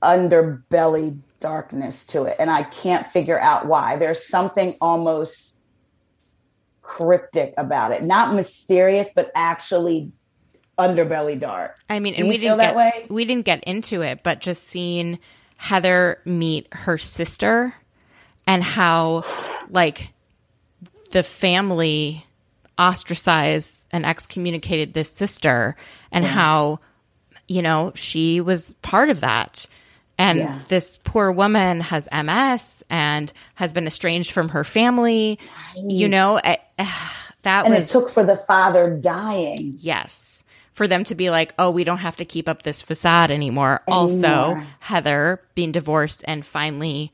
underbelly darkness to it. And I can't figure out why. There's something almost cryptic about it. Not mysterious, but actually underbelly dark. I mean, and we didn't get way? we didn't get into it, but just seeing Heather meet her sister and how like the family ostracized and excommunicated this sister and yeah. how you know she was part of that and yeah. this poor woman has ms and has been estranged from her family you know I, that and was it took for the father dying yes for them to be like, oh, we don't have to keep up this facade anymore. anymore. Also, Heather being divorced and finally,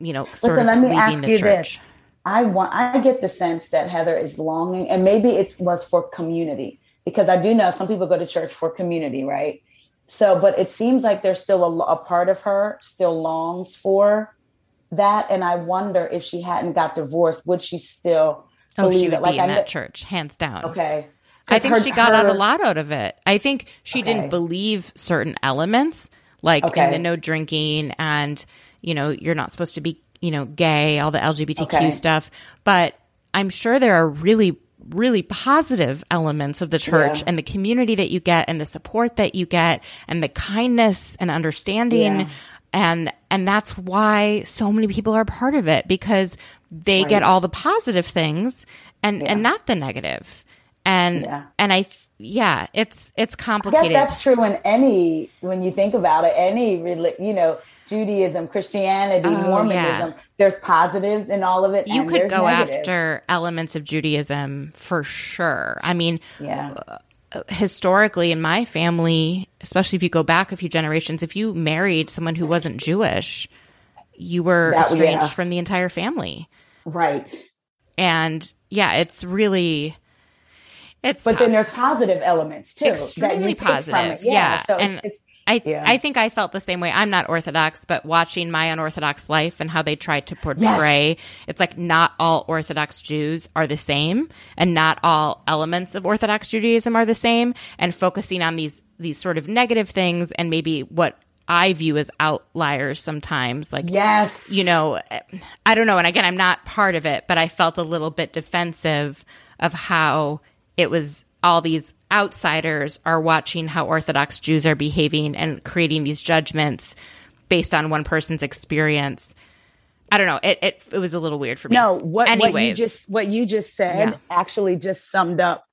you know, sort Listen, of let me ask you church. this. I want I get the sense that Heather is longing, and maybe it was for community, because I do know some people go to church for community, right? So, but it seems like there's still a, a part of her still longs for that, and I wonder if she hadn't got divorced, would she still? Oh, she would it? be like, in I that church, hands down. Okay, I think her, she got her, out a lot out of it. I think she okay. didn't believe certain elements, like okay. in the no drinking and, you know, you're not supposed to be, you know, gay, all the LGBTQ okay. stuff. But I'm sure there are really, really positive elements of the church yeah. and the community that you get and the support that you get and the kindness and understanding. Yeah. And, and that's why so many people are part of it because they right. get all the positive things and, yeah. and not the negative and yeah. and I yeah, it's it's complicated. I guess that's true in any when you think about it, any you know Judaism, Christianity, oh, Mormonism. Yeah. There's positives in all of it. You could go negatives. after elements of Judaism for sure. I mean, yeah. Uh, historically, in my family, especially if you go back a few generations, if you married someone who wasn't Jewish, you were that, estranged yeah. from the entire family. Right. And yeah, it's really it's but tough. then there's positive elements too. Extremely positive. Yeah. yeah. So and it's, it's I yeah. I think I felt the same way. I'm not Orthodox, but watching my unorthodox life and how they tried to portray yes. it's like not all Orthodox Jews are the same and not all elements of Orthodox Judaism are the same and focusing on these these sort of negative things and maybe what I view as outliers sometimes. Like, yes, you know, I don't know. And again, I'm not part of it, but I felt a little bit defensive of how it was all these outsiders are watching how Orthodox Jews are behaving and creating these judgments based on one person's experience. I don't know. It it, it was a little weird for me. No, what, Anyways, what you just what you just said yeah. actually just summed up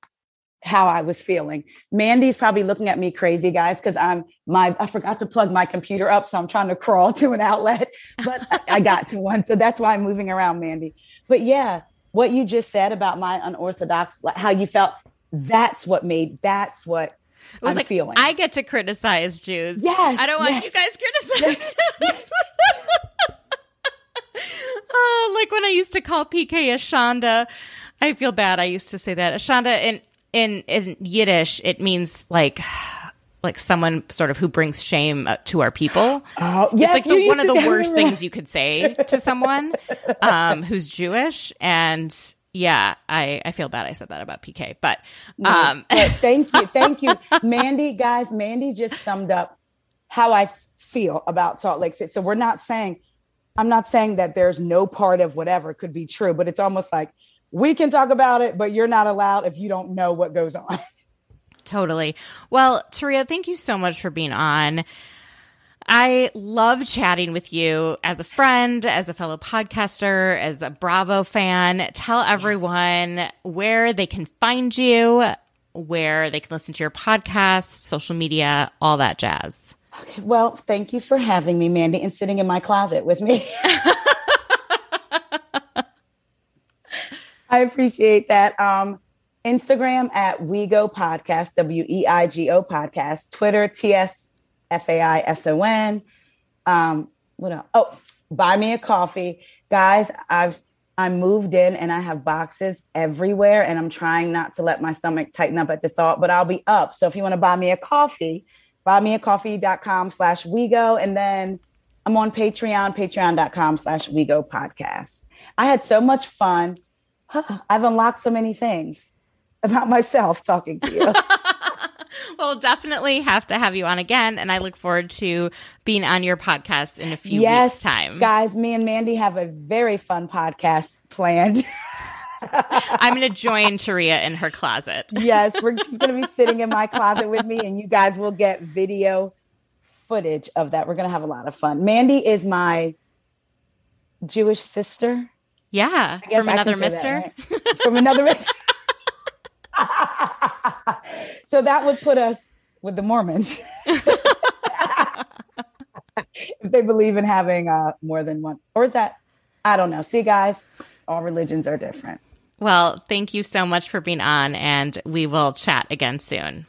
how I was feeling. Mandy's probably looking at me crazy, guys, because I'm my I forgot to plug my computer up, so I'm trying to <laughs> crawl to an outlet, but I got to one, so that's why I'm moving around, Mandy. But yeah, what you just said about my unorthodox, how you felt, that's what made, that's what it was I'm like, feeling. I get to criticize Jews. Yes. I don't want yes. you guys criticizing. Yes. <laughs> oh, like when I used to call PK Ashanda. I feel bad. I used to say that. Ashanda in in in Yiddish, it means like like someone sort of who brings shame uh, to our people. <gasps> Oh, yes, it's like the, one of the worst things you could say to someone <laughs> um, who's Jewish. And yeah, I, I feel bad I said that about PK, but um, But thank you, <laughs> thank you, Mandy. Guys, Mandy just summed up how I feel about Salt Lake City. So we're not saying, I'm not saying that there's no part of whatever could be true, but it's almost like we can talk about it, but you're not allowed if you don't know what goes on. <laughs> Totally. Well, Taria, thank you so much for being on. I love chatting with you as a friend, as a fellow podcaster, as a Bravo fan. Tell everyone where they can find you, where they can listen to your podcast, social media, all that jazz. Well, thank you for having me, Mandy, and sitting in my closet with me. <laughs> <laughs> I appreciate that. Um, Instagram at WeGo Podcast, W E I G O Podcast, Twitter, T S F A I S O N. Um, what else? Oh, buy me a coffee. Guys, I've I'm moved in and I have boxes everywhere, and I'm trying not to let my stomach tighten up at the thought, but I'll be up. So if you want to buy me a coffee, buymeacoffee.com slash WeGo. And then I'm on Patreon, patreon.com slash WeGo podcast. I had so much fun. <sighs> I've unlocked so many things about myself talking to you. <laughs> Well, definitely have to have you on again. And I look forward to being on your podcast in a few yes, weeks' time. guys, me and Mandy have a very fun podcast planned. <laughs> I'm going to join Taria in her closet. <laughs> yes, we're, she's going to be sitting in my closet with me, and you guys will get video footage of that. We're going to have a lot of fun. Mandy is my Jewish sister. Yeah, from another can say mister. that, right? From another mister. <laughs> so that would put us with the Mormons. <laughs> if they believe in having uh, more than one. Or is that? I don't know. See, guys, all religions are different. Well, thank you so much for being on, and we will chat again soon.